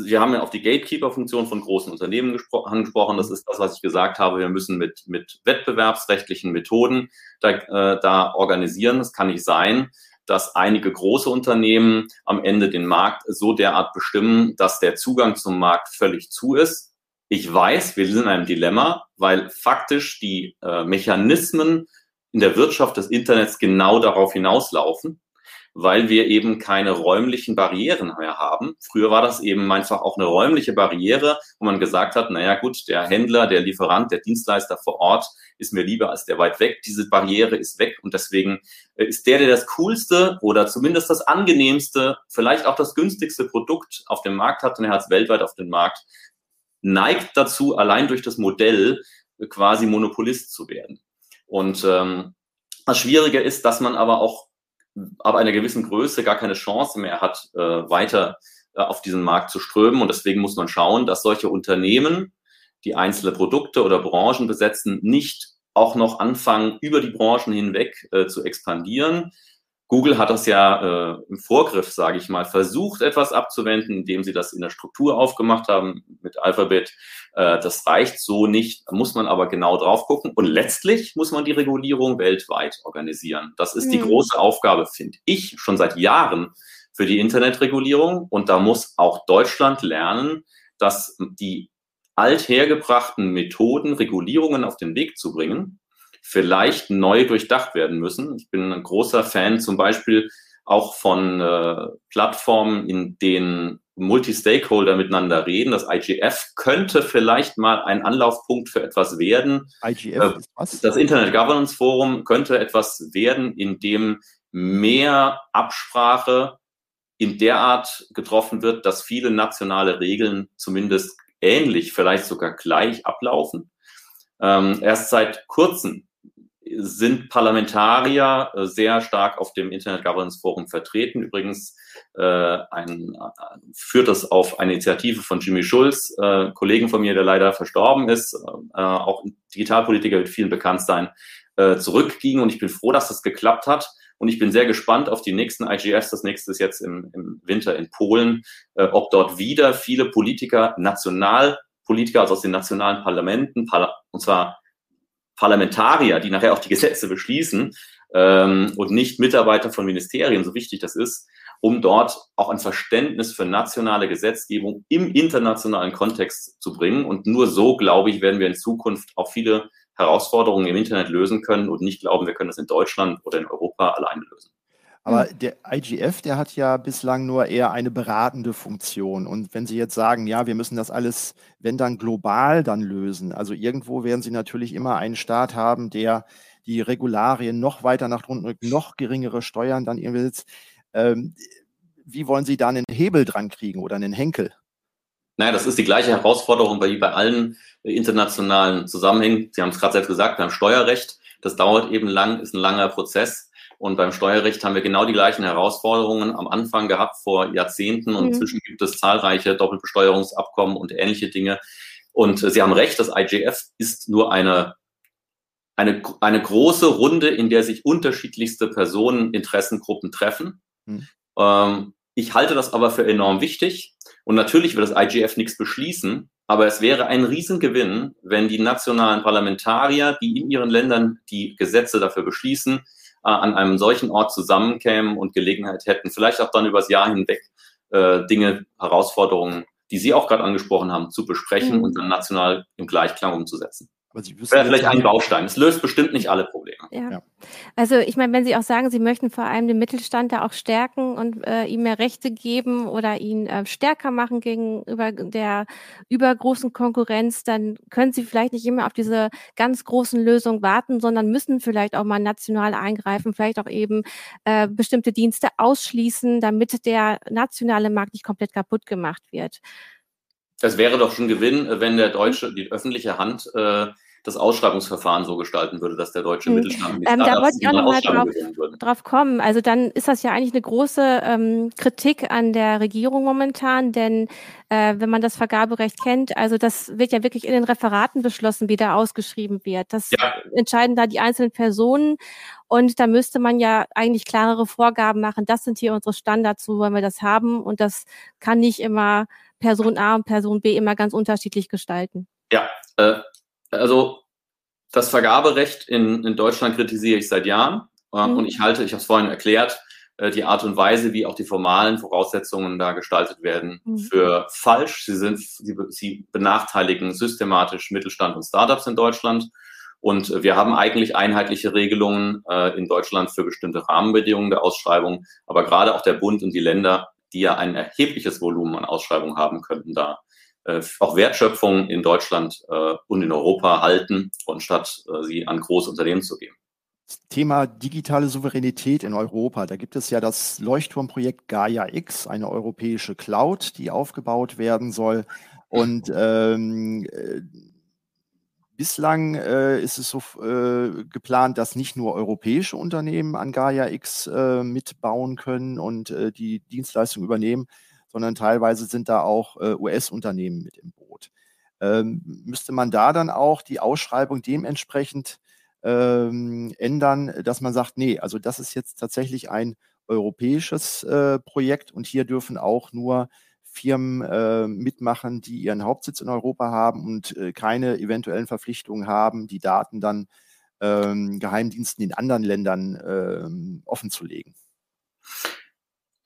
Sie haben ja auf die Gatekeeper-Funktion von großen Unternehmen gespro angesprochen. Das ist das, was ich gesagt habe. Wir müssen mit, mit wettbewerbsrechtlichen Methoden da, äh, da organisieren. Es kann nicht sein, dass einige große Unternehmen am Ende den Markt so derart bestimmen, dass der Zugang zum Markt völlig zu ist. Ich weiß, wir sind in einem Dilemma, weil faktisch die äh, Mechanismen in der Wirtschaft des Internets genau darauf hinauslaufen weil wir eben keine räumlichen Barrieren mehr haben. Früher war das eben einfach auch eine räumliche Barriere, wo man gesagt hat, naja gut, der Händler, der Lieferant, der Dienstleister vor Ort ist mir lieber als der weit weg. Diese Barriere ist weg und deswegen äh, ist der, der das coolste oder zumindest das angenehmste, vielleicht auch das günstigste Produkt auf dem Markt hat und er hat es weltweit auf dem Markt, neigt dazu, allein durch das Modell quasi Monopolist zu werden. Und ähm, das Schwierige ist, dass man aber auch ab einer gewissen Größe gar keine Chance mehr hat, äh, weiter äh, auf diesen Markt zu strömen. Und deswegen muss man schauen, dass solche Unternehmen, die einzelne Produkte oder Branchen besetzen, nicht auch noch anfangen, über die Branchen hinweg äh, zu expandieren, Google hat das ja äh, im Vorgriff, sage ich mal, versucht, etwas abzuwenden, indem sie das in der Struktur aufgemacht haben mit Alphabet. Äh, das reicht so nicht, da muss man aber genau drauf gucken. Und letztlich muss man die Regulierung weltweit organisieren. Das ist mhm. die große Aufgabe, finde ich, schon seit Jahren für die Internetregulierung. Und da muss auch Deutschland lernen, dass die althergebrachten Methoden, Regulierungen auf den Weg zu bringen, vielleicht neu durchdacht werden müssen. Ich bin ein großer Fan zum Beispiel auch von äh, Plattformen, in denen Multi-Stakeholder miteinander reden. Das IGF könnte vielleicht mal ein Anlaufpunkt für etwas werden. IGF äh, ist was? Das Internet Governance Forum könnte etwas werden, in dem mehr Absprache in der Art getroffen wird, dass viele nationale Regeln zumindest ähnlich, vielleicht sogar gleich ablaufen. Ähm, erst seit kurzem sind Parlamentarier äh, sehr stark auf dem Internet Governance Forum vertreten. Übrigens äh, ein, äh, führt das auf eine Initiative von Jimmy Schulz, äh, Kollegen von mir, der leider verstorben ist, äh, auch Digitalpolitiker wird vielen bekannt sein, äh, zurückging. Und ich bin froh, dass das geklappt hat. Und ich bin sehr gespannt auf die nächsten IGFs. Das nächste ist jetzt im, im Winter in Polen, äh, ob dort wieder viele Politiker, Nationalpolitiker, also aus den nationalen Parlamenten, und zwar Parlamentarier, die nachher auch die Gesetze beschließen ähm, und nicht Mitarbeiter von Ministerien, so wichtig das ist, um dort auch ein Verständnis für nationale Gesetzgebung im internationalen Kontext zu bringen. Und nur so, glaube ich, werden wir in Zukunft auch viele Herausforderungen im Internet lösen können und nicht glauben, wir können das in Deutschland oder in Europa alleine lösen. Aber der IGF, der hat ja bislang nur eher eine beratende Funktion. Und wenn Sie jetzt sagen, ja, wir müssen das alles, wenn dann global dann lösen, also irgendwo werden Sie natürlich immer einen Staat haben, der die Regularien noch weiter nach unten rückt, noch geringere Steuern dann irgendwie ähm, wie wollen Sie da einen Hebel dran kriegen oder einen Henkel? Naja, das ist die gleiche Herausforderung wie bei allen internationalen Zusammenhängen. Sie haben es gerade selbst gesagt, beim Steuerrecht. Das dauert eben lang, ist ein langer Prozess. Und beim Steuerrecht haben wir genau die gleichen Herausforderungen am Anfang gehabt vor Jahrzehnten und mhm. inzwischen gibt es zahlreiche Doppelbesteuerungsabkommen und ähnliche Dinge. Und Sie haben recht, das IGF ist nur eine, eine, eine große Runde, in der sich unterschiedlichste Personen, Interessengruppen treffen. Mhm. Ähm, ich halte das aber für enorm wichtig. Und natürlich wird das IGF nichts beschließen, aber es wäre ein Riesengewinn, wenn die nationalen Parlamentarier, die in ihren Ländern die Gesetze dafür beschließen, äh, an einem solchen Ort zusammenkämen und Gelegenheit hätten, vielleicht auch dann übers Jahr hinweg äh, Dinge, Herausforderungen, die Sie auch gerade angesprochen haben, zu besprechen mhm. und dann national im Gleichklang umzusetzen. Wäre vielleicht ein Baustein. Es löst bestimmt nicht alle Probleme. Ja. ja. Also ich meine, wenn Sie auch sagen, Sie möchten vor allem den Mittelstand da auch stärken und äh, ihm mehr Rechte geben oder ihn äh, stärker machen gegenüber der übergroßen Konkurrenz, dann können Sie vielleicht nicht immer auf diese ganz großen Lösungen warten, sondern müssen vielleicht auch mal national eingreifen, vielleicht auch eben äh, bestimmte Dienste ausschließen, damit der nationale Markt nicht komplett kaputt gemacht wird. Es wäre doch schon Gewinn, wenn der deutsche, die öffentliche Hand äh, das Ausschreibungsverfahren so gestalten würde, dass der deutsche hm. Mittelstand nicht ähm, Da wollte ich auch nochmal drauf, drauf kommen. Also dann ist das ja eigentlich eine große ähm, Kritik an der Regierung momentan, denn äh, wenn man das Vergaberecht kennt, also das wird ja wirklich in den Referaten beschlossen, wie da ausgeschrieben wird. Das ja. entscheiden da die einzelnen Personen und da müsste man ja eigentlich klarere Vorgaben machen. Das sind hier unsere Standards, so wollen wir das haben und das kann nicht immer Person A und Person B immer ganz unterschiedlich gestalten. Ja, äh, also das Vergaberecht in, in Deutschland kritisiere ich seit Jahren äh, mhm. und ich halte, ich habe es vorhin erklärt, äh, die Art und Weise, wie auch die formalen Voraussetzungen da gestaltet werden, mhm. für falsch. Sie sind, sie, sie benachteiligen systematisch Mittelstand und Startups in Deutschland. Und wir haben eigentlich einheitliche Regelungen äh, in Deutschland für bestimmte Rahmenbedingungen der Ausschreibung. Aber gerade auch der Bund und die Länder, die ja ein erhebliches Volumen an Ausschreibungen haben, könnten da äh, auch Wertschöpfung in Deutschland äh, und in Europa halten, anstatt äh, sie an große Unternehmen zu geben. Thema digitale Souveränität in Europa. Da gibt es ja das Leuchtturmprojekt Gaia X, eine europäische Cloud, die aufgebaut werden soll. Und ähm, äh, bislang äh, ist es so äh, geplant, dass nicht nur europäische Unternehmen an Gaia X äh, mitbauen können und äh, die Dienstleistung übernehmen, sondern teilweise sind da auch äh, US-Unternehmen mit im Boot. Ähm, müsste man da dann auch die Ausschreibung dementsprechend ähm, ändern, dass man sagt, nee, also das ist jetzt tatsächlich ein europäisches äh, Projekt und hier dürfen auch nur Firmen äh, mitmachen, die ihren Hauptsitz in Europa haben und äh, keine eventuellen Verpflichtungen haben, die Daten dann ähm, Geheimdiensten in anderen Ländern ähm, offenzulegen.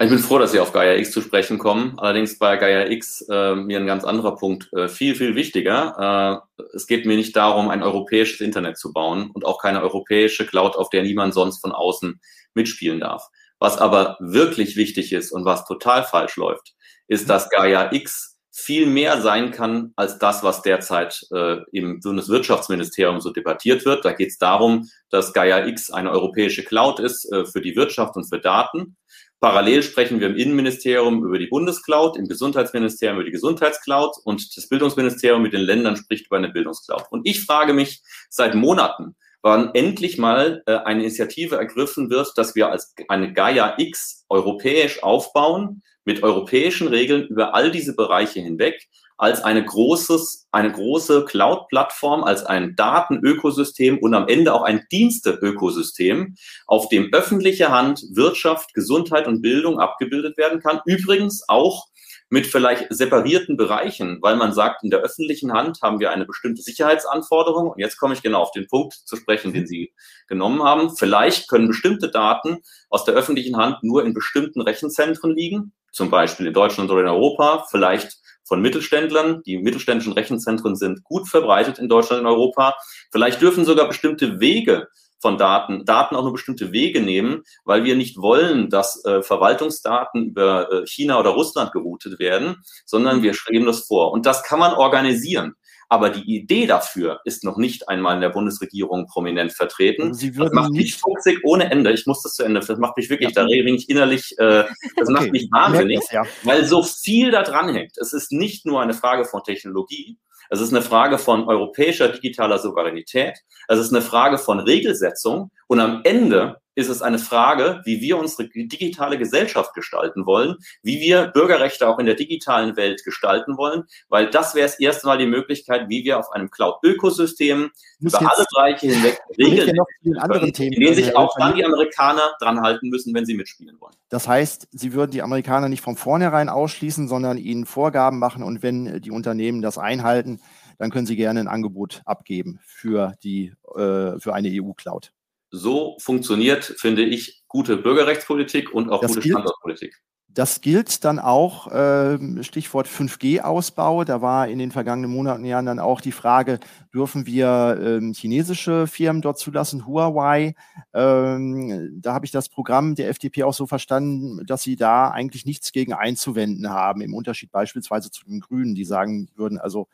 Ich bin froh, dass Sie auf Gaia X zu sprechen kommen. Allerdings bei Gaia X äh, mir ein ganz anderer Punkt äh, viel, viel wichtiger. Äh, es geht mir nicht darum, ein europäisches Internet zu bauen und auch keine europäische Cloud, auf der niemand sonst von außen mitspielen darf. Was aber wirklich wichtig ist und was total falsch läuft, ist, dass Gaia X viel mehr sein kann als das, was derzeit äh, im Bundeswirtschaftsministerium so debattiert wird. Da geht es darum, dass Gaia X eine europäische Cloud ist äh, für die Wirtschaft und für Daten. Parallel sprechen wir im Innenministerium über die Bundescloud, im Gesundheitsministerium über die Gesundheitscloud und das Bildungsministerium mit den Ländern spricht über eine Bildungscloud. Und ich frage mich seit Monaten, wann endlich mal äh, eine Initiative ergriffen wird, dass wir als eine Gaia X europäisch aufbauen, mit europäischen Regeln über all diese Bereiche hinweg, als eine, großes, eine große Cloud-Plattform, als ein Datenökosystem und am Ende auch ein Diensteökosystem, auf dem öffentliche Hand Wirtschaft, Gesundheit und Bildung abgebildet werden kann. Übrigens auch mit vielleicht separierten Bereichen, weil man sagt, in der öffentlichen Hand haben wir eine bestimmte Sicherheitsanforderung. Und jetzt komme ich genau auf den Punkt zu sprechen, den Sie genommen haben. Vielleicht können bestimmte Daten aus der öffentlichen Hand nur in bestimmten Rechenzentren liegen, zum Beispiel in Deutschland oder in Europa. Vielleicht von Mittelständlern. Die mittelständischen Rechenzentren sind gut verbreitet in Deutschland und Europa. Vielleicht dürfen sogar bestimmte Wege von Daten, Daten auch nur bestimmte Wege nehmen, weil wir nicht wollen, dass äh, Verwaltungsdaten über äh, China oder Russland geroutet werden, sondern wir schreiben das vor. Und das kann man organisieren. Aber die Idee dafür ist noch nicht einmal in der Bundesregierung prominent vertreten. Also Sie das macht mich fuchsig ohne Ende. Ich muss das zu Ende. Das macht mich wirklich, ja. da rede ich innerlich, äh, das okay. macht mich wahnsinnig, das, ja. weil so viel da dran hängt. Es ist nicht nur eine Frage von Technologie, es ist eine Frage von europäischer digitaler Souveränität. Es ist eine Frage von Regelsetzung. Und am Ende ist es eine Frage, wie wir unsere digitale Gesellschaft gestalten wollen, wie wir Bürgerrechte auch in der digitalen Welt gestalten wollen, weil das wäre das erste Mal die Möglichkeit, wie wir auf einem Cloud-Ökosystem über alle Bereiche hinweg regeln, können, in denen sich auch dann die Amerikaner dran halten müssen, wenn sie mitspielen wollen. Das heißt, Sie würden die Amerikaner nicht von vornherein ausschließen, sondern ihnen Vorgaben machen und wenn die Unternehmen das einhalten, dann können Sie gerne ein Angebot abgeben für, die, äh, für eine EU-Cloud. So funktioniert, finde ich, gute Bürgerrechtspolitik und auch das gute gilt, Standortpolitik. Das gilt dann auch, äh, Stichwort 5G-Ausbau. Da war in den vergangenen Monaten Jahren dann auch die Frage, dürfen wir ähm, chinesische Firmen dort zulassen, Huawei. Ähm, da habe ich das Programm der FDP auch so verstanden, dass sie da eigentlich nichts gegen einzuwenden haben, im Unterschied beispielsweise zu den Grünen, die sagen würden, also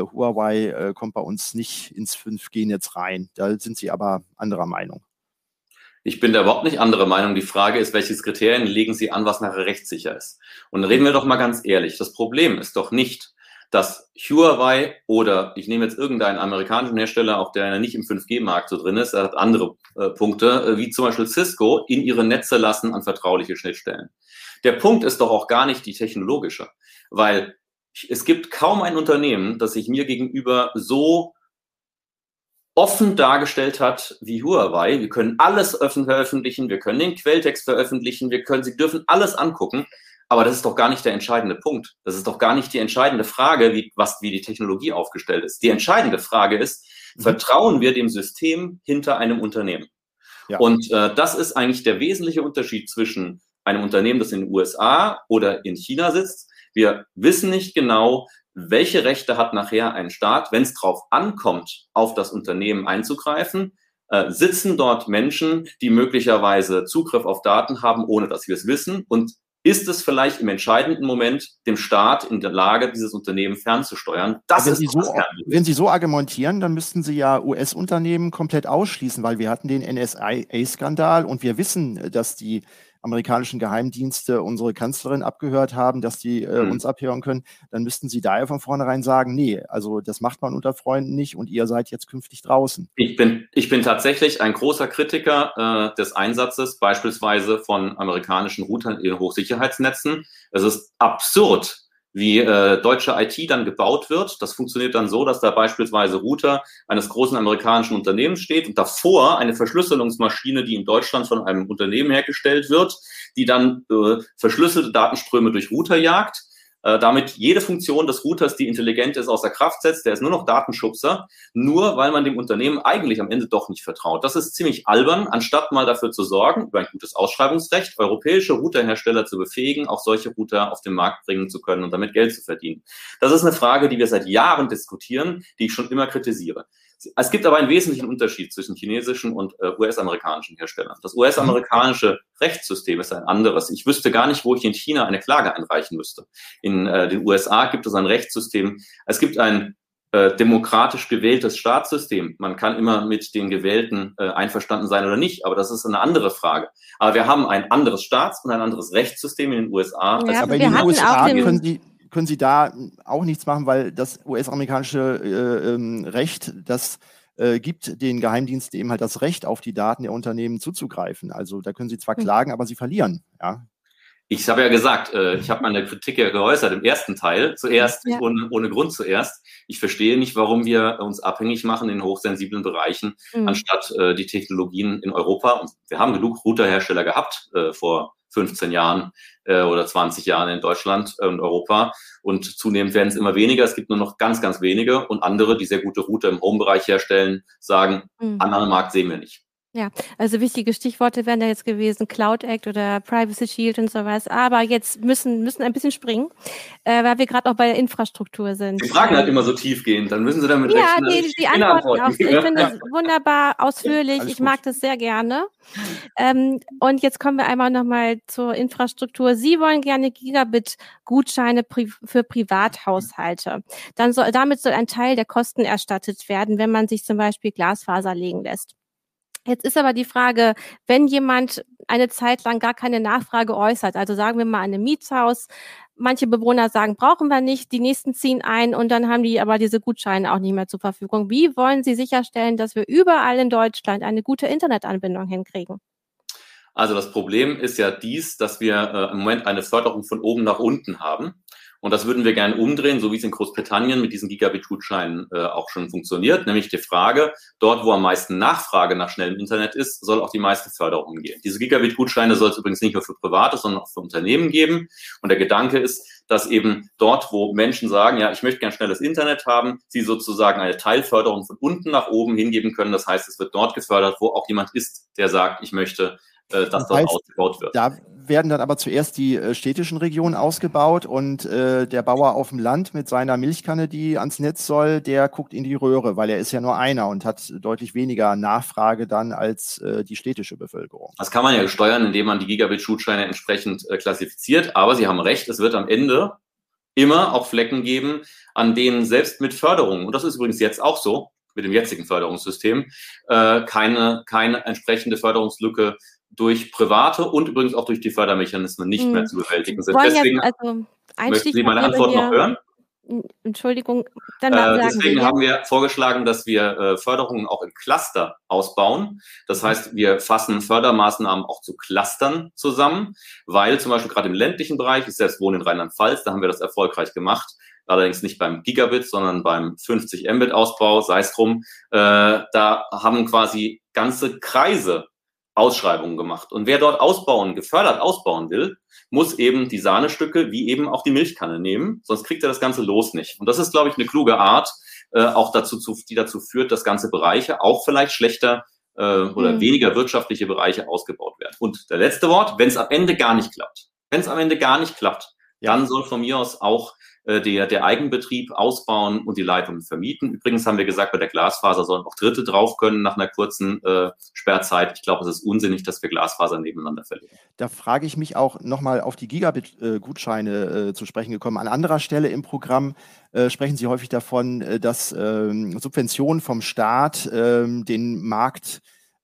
Huawei äh, kommt bei uns nicht ins 5G-Netz rein. Da sind sie aber anderer Meinung. Ich bin da überhaupt nicht anderer Meinung. Die Frage ist, welche Kriterien legen Sie an, was nachher rechtssicher ist? Und reden wir doch mal ganz ehrlich. Das Problem ist doch nicht, dass Huawei oder ich nehme jetzt irgendeinen amerikanischen Hersteller, auch der nicht im 5G-Markt so drin ist, er hat andere äh, Punkte, äh, wie zum Beispiel Cisco, in ihre Netze lassen an vertrauliche Schnittstellen. Der Punkt ist doch auch gar nicht die technologische, weil es gibt kaum ein Unternehmen, das sich mir gegenüber so offen dargestellt hat wie Huawei. Wir können alles öffentlich veröffentlichen, wir können den Quelltext veröffentlichen, wir können, Sie dürfen alles angucken. Aber das ist doch gar nicht der entscheidende Punkt. Das ist doch gar nicht die entscheidende Frage, wie, was, wie die Technologie aufgestellt ist. Die entscheidende Frage ist, mhm. vertrauen wir dem System hinter einem Unternehmen? Ja. Und äh, das ist eigentlich der wesentliche Unterschied zwischen einem Unternehmen, das in den USA oder in China sitzt wir wissen nicht genau, welche Rechte hat nachher ein Staat, wenn es drauf ankommt, auf das Unternehmen einzugreifen? Äh, sitzen dort Menschen, die möglicherweise Zugriff auf Daten haben, ohne dass wir es wissen? Und ist es vielleicht im entscheidenden Moment dem Staat in der Lage, dieses Unternehmen fernzusteuern? Das wenn ist Sie so, wenn Sie so argumentieren, dann müssten Sie ja US-Unternehmen komplett ausschließen, weil wir hatten den NSA-Skandal und wir wissen, dass die amerikanischen Geheimdienste unsere Kanzlerin abgehört haben, dass die äh, mhm. uns abhören können, dann müssten sie daher von vornherein sagen, nee, also das macht man unter Freunden nicht und ihr seid jetzt künftig draußen. Ich bin, ich bin tatsächlich ein großer Kritiker äh, des Einsatzes beispielsweise von amerikanischen Routern in Hochsicherheitsnetzen. Es ist absurd, wie äh, deutsche IT dann gebaut wird. Das funktioniert dann so, dass da beispielsweise Router eines großen amerikanischen Unternehmens steht und davor eine Verschlüsselungsmaschine, die in Deutschland von einem Unternehmen hergestellt wird, die dann äh, verschlüsselte Datenströme durch Router jagt äh, damit jede Funktion des Routers, die intelligent ist, außer Kraft setzt. Der ist nur noch Datenschubser, nur weil man dem Unternehmen eigentlich am Ende doch nicht vertraut. Das ist ziemlich albern, anstatt mal dafür zu sorgen, über ein gutes Ausschreibungsrecht, europäische Routerhersteller zu befähigen, auch solche Router auf den Markt bringen zu können und damit Geld zu verdienen. Das ist eine Frage, die wir seit Jahren diskutieren, die ich schon immer kritisiere. Es gibt aber einen wesentlichen Unterschied zwischen chinesischen und äh, US-amerikanischen Herstellern. Das US-amerikanische Rechtssystem ist ein anderes. Ich wüsste gar nicht, wo ich in China eine Klage einreichen müsste. In äh, den USA gibt es ein Rechtssystem. Es gibt ein äh, demokratisch gewähltes Staatssystem. Man kann immer mit den Gewählten äh, einverstanden sein oder nicht, aber das ist eine andere Frage. Aber wir haben ein anderes Staats- und ein anderes Rechtssystem in den USA. Ja, aber in den USA können Sie können Sie da auch nichts machen, weil das US-amerikanische äh, ähm, Recht, das äh, gibt den Geheimdiensten eben halt das Recht, auf die Daten der Unternehmen zuzugreifen. Also da können Sie zwar hm. klagen, aber Sie verlieren. Ja. Ich habe ja gesagt, äh, ich habe meine Kritik ja geäußert im ersten Teil, zuerst ja. ohne, ohne Grund zuerst. Ich verstehe nicht, warum wir uns abhängig machen in hochsensiblen Bereichen, mhm. anstatt äh, die Technologien in Europa. Und wir haben genug Routerhersteller gehabt äh, vor 15 Jahren äh, oder 20 Jahren in Deutschland und Europa. Und zunehmend werden es immer weniger. Es gibt nur noch ganz, ganz wenige. Und andere, die sehr gute Router im Home-Bereich herstellen, sagen, mhm. anderen Markt sehen wir nicht. Ja, also wichtige Stichworte wären da jetzt gewesen, Cloud Act oder Privacy Shield und sowas. Aber jetzt müssen, müssen ein bisschen springen, äh, weil wir gerade auch bei der Infrastruktur sind. Die Fragen halt immer so tiefgehend, dann müssen Sie damit ja, rechnen. Ja, die, die Antworten auch. Ich finde es wunderbar ausführlich. Ja, ich mag das sehr gerne. Ähm, und jetzt kommen wir einmal nochmal zur Infrastruktur. Sie wollen gerne Gigabit-Gutscheine pri für Privathaushalte. Dann soll, damit soll ein Teil der Kosten erstattet werden, wenn man sich zum Beispiel Glasfaser legen lässt. Jetzt ist aber die Frage, wenn jemand eine Zeit lang gar keine Nachfrage äußert, also sagen wir mal ein Mietshaus, manche Bewohner sagen, brauchen wir nicht, die nächsten ziehen ein und dann haben die aber diese Gutscheine auch nicht mehr zur Verfügung. Wie wollen Sie sicherstellen, dass wir überall in Deutschland eine gute Internetanbindung hinkriegen? Also das Problem ist ja dies, dass wir äh, im Moment eine Förderung von oben nach unten haben. Und das würden wir gerne umdrehen, so wie es in Großbritannien mit diesen Gigabit-Gutscheinen äh, auch schon funktioniert. Nämlich die Frage, dort, wo am meisten Nachfrage nach schnellem Internet ist, soll auch die meiste Förderung gehen. Diese Gigabit-Gutscheine soll es übrigens nicht nur für Private, sondern auch für Unternehmen geben. Und der Gedanke ist, dass eben dort, wo Menschen sagen, ja, ich möchte gern schnelles Internet haben, sie sozusagen eine Teilförderung von unten nach oben hingeben können. Das heißt, es wird dort gefördert, wo auch jemand ist, der sagt, ich möchte äh, dass das dort ausgebaut wird. Da werden dann aber zuerst die äh, städtischen Regionen ausgebaut und äh, der Bauer auf dem Land mit seiner Milchkanne, die ans Netz soll, der guckt in die Röhre, weil er ist ja nur einer und hat deutlich weniger Nachfrage dann als äh, die städtische Bevölkerung. Das kann man ja steuern, indem man die Gigabit-Schutscheine entsprechend äh, klassifiziert. Aber Sie haben recht, es wird am Ende immer auch Flecken geben, an denen selbst mit Förderung, und das ist übrigens jetzt auch so, mit dem jetzigen Förderungssystem, äh, keine, keine entsprechende Förderungslücke durch private und übrigens auch durch die Fördermechanismen nicht hm. mehr zu bewältigen sind. Deswegen also möchten Sie meine Antwort noch hören? Entschuldigung, dann äh, Deswegen wir. haben wir vorgeschlagen, dass wir äh, Förderungen auch im Cluster ausbauen. Das mhm. heißt, wir fassen Fördermaßnahmen auch zu Clustern zusammen, weil zum Beispiel gerade im ländlichen Bereich, ich selbst wohne in Rheinland-Pfalz, da haben wir das erfolgreich gemacht, allerdings nicht beim Gigabit, sondern beim 50 Mbit Ausbau, sei es drum. Äh, da haben quasi ganze Kreise Ausschreibungen gemacht. Und wer dort ausbauen, gefördert ausbauen will, muss eben die Sahnestücke wie eben auch die Milchkanne nehmen, sonst kriegt er das ganze Los nicht. Und das ist, glaube ich, eine kluge Art, äh, auch dazu, zu, die dazu führt, dass ganze Bereiche auch vielleicht schlechter äh, oder mhm. weniger wirtschaftliche Bereiche ausgebaut werden. Und der letzte Wort, wenn es am Ende gar nicht klappt. Wenn es am Ende gar nicht klappt, Dann soll von mir aus auch äh, der, der Eigenbetrieb ausbauen und die Leitungen vermieten. Übrigens haben wir gesagt, bei der Glasfaser sollen auch Dritte drauf können nach einer kurzen äh, Sperrzeit. Ich glaube, es ist unsinnig, dass wir Glasfaser nebeneinander verlegen. Da frage ich mich auch nochmal auf die Gigabit-Gutscheine äh, zu sprechen gekommen. An anderer Stelle im Programm äh, sprechen Sie häufig davon, äh, dass ähm, Subventionen vom Staat ähm, den Markt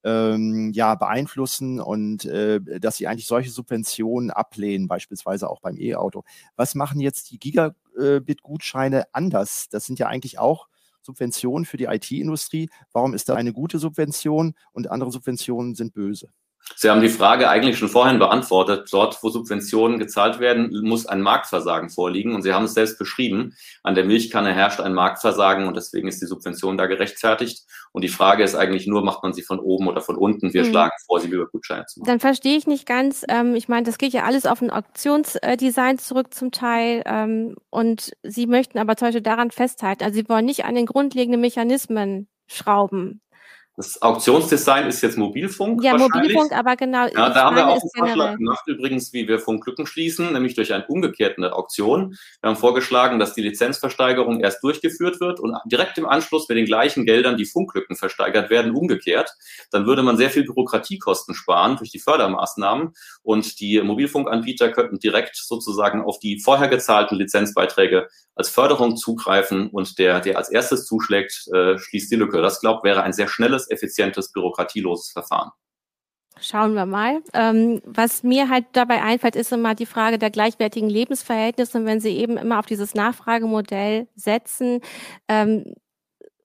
ähm, ja, beeinflussen und äh, dass sie eigentlich solche Subventionen ablehnen, beispielsweise auch beim E-Auto. Was machen jetzt die Gigabit-Gutscheine anders? Das sind ja eigentlich auch Subventionen für die IT-Industrie. Warum ist da eine gute Subvention und andere Subventionen sind böse? Sie haben die Frage eigentlich schon vorhin beantwortet. Dort, wo Subventionen gezahlt werden, muss ein Marktversagen vorliegen. Und Sie haben es selbst beschrieben. An der Milchkanne herrscht ein Marktversagen und deswegen ist die Subvention da gerechtfertigt. Und die Frage ist eigentlich nur, macht man sie von oben oder von unten? Wir mhm. schlagen vor, sie über Gutscheine zu machen. Dann verstehe ich nicht ganz. Ähm, ich meine, das geht ja alles auf ein Auktionsdesign zurück zum Teil. Ähm, und Sie möchten aber zum Beispiel daran festhalten. Also Sie wollen nicht an den grundlegenden Mechanismen schrauben. Das Auktionsdesign ist jetzt Mobilfunk. Ja, Mobilfunk, aber genau. Ja, da haben wir auch einen Vorschlag gemacht, übrigens, wie wir Funklücken schließen, nämlich durch eine umgekehrte Auktion. Wir haben vorgeschlagen, dass die Lizenzversteigerung erst durchgeführt wird und direkt im Anschluss mit den gleichen Geldern die Funklücken versteigert werden, umgekehrt. Dann würde man sehr viel Bürokratiekosten sparen durch die Fördermaßnahmen und die Mobilfunkanbieter könnten direkt sozusagen auf die vorher gezahlten Lizenzbeiträge als Förderung zugreifen und der, der als erstes zuschlägt, äh, schließt die Lücke. Das, glaube wäre ein sehr schnelles, effizientes, bürokratieloses Verfahren. Schauen wir mal. Ähm, was mir halt dabei einfällt, ist immer die Frage der gleichwertigen Lebensverhältnisse. Und wenn Sie eben immer auf dieses Nachfragemodell setzen, ähm,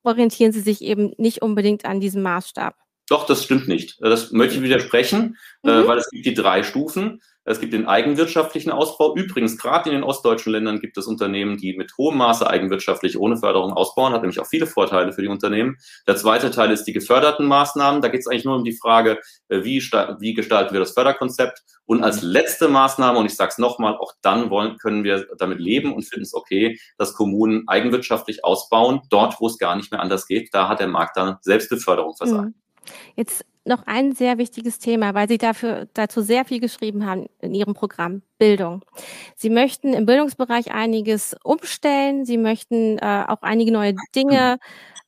orientieren Sie sich eben nicht unbedingt an diesem Maßstab. Doch, das stimmt nicht. Das möchte ich widersprechen, äh, mhm. äh, weil es gibt die drei Stufen. Es gibt den eigenwirtschaftlichen Ausbau. Übrigens, gerade in den ostdeutschen Ländern gibt es Unternehmen, die mit hohem Maße eigenwirtschaftlich ohne Förderung ausbauen. Hat nämlich auch viele Vorteile für die Unternehmen. Der zweite Teil ist die geförderten Maßnahmen. Da geht es eigentlich nur um die Frage, äh, wie, wie gestalten wir das Förderkonzept. Und als letzte Maßnahme, und ich sage es nochmal, auch dann wollen, können wir damit leben und finden es okay, dass Kommunen eigenwirtschaftlich ausbauen, dort, wo es gar nicht mehr anders geht. Da hat der Markt dann selbst die Förderung versagt. Mhm. Jetzt noch ein sehr wichtiges Thema, weil Sie dafür, dazu sehr viel geschrieben haben in Ihrem Programm, Bildung. Sie möchten im Bildungsbereich einiges umstellen. Sie möchten äh, auch einige neue Dinge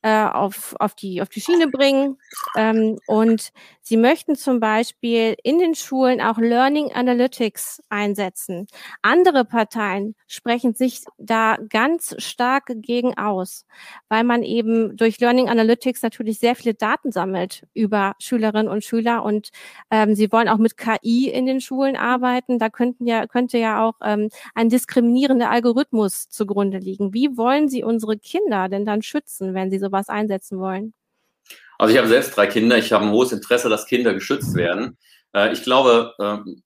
äh, auf, auf, die, auf die Schiene bringen. Ähm, und sie möchten zum Beispiel in den Schulen auch Learning Analytics einsetzen. Andere Parteien sprechen sich da ganz stark gegen aus, weil man eben durch Learning Analytics natürlich sehr viele Daten sammelt über Schülerinnen und Schüler und ähm, sie wollen auch mit KI in den Schulen arbeiten. Da könnten ja, könnte ja auch ähm, ein diskriminierender Algorithmus zugrunde liegen. Wie wollen Sie unsere Kinder denn dann schützen, wenn sie sowas einsetzen wollen? Also ich habe selbst drei Kinder. Ich habe ein hohes Interesse, dass Kinder geschützt werden. Äh, ich glaube, ähm,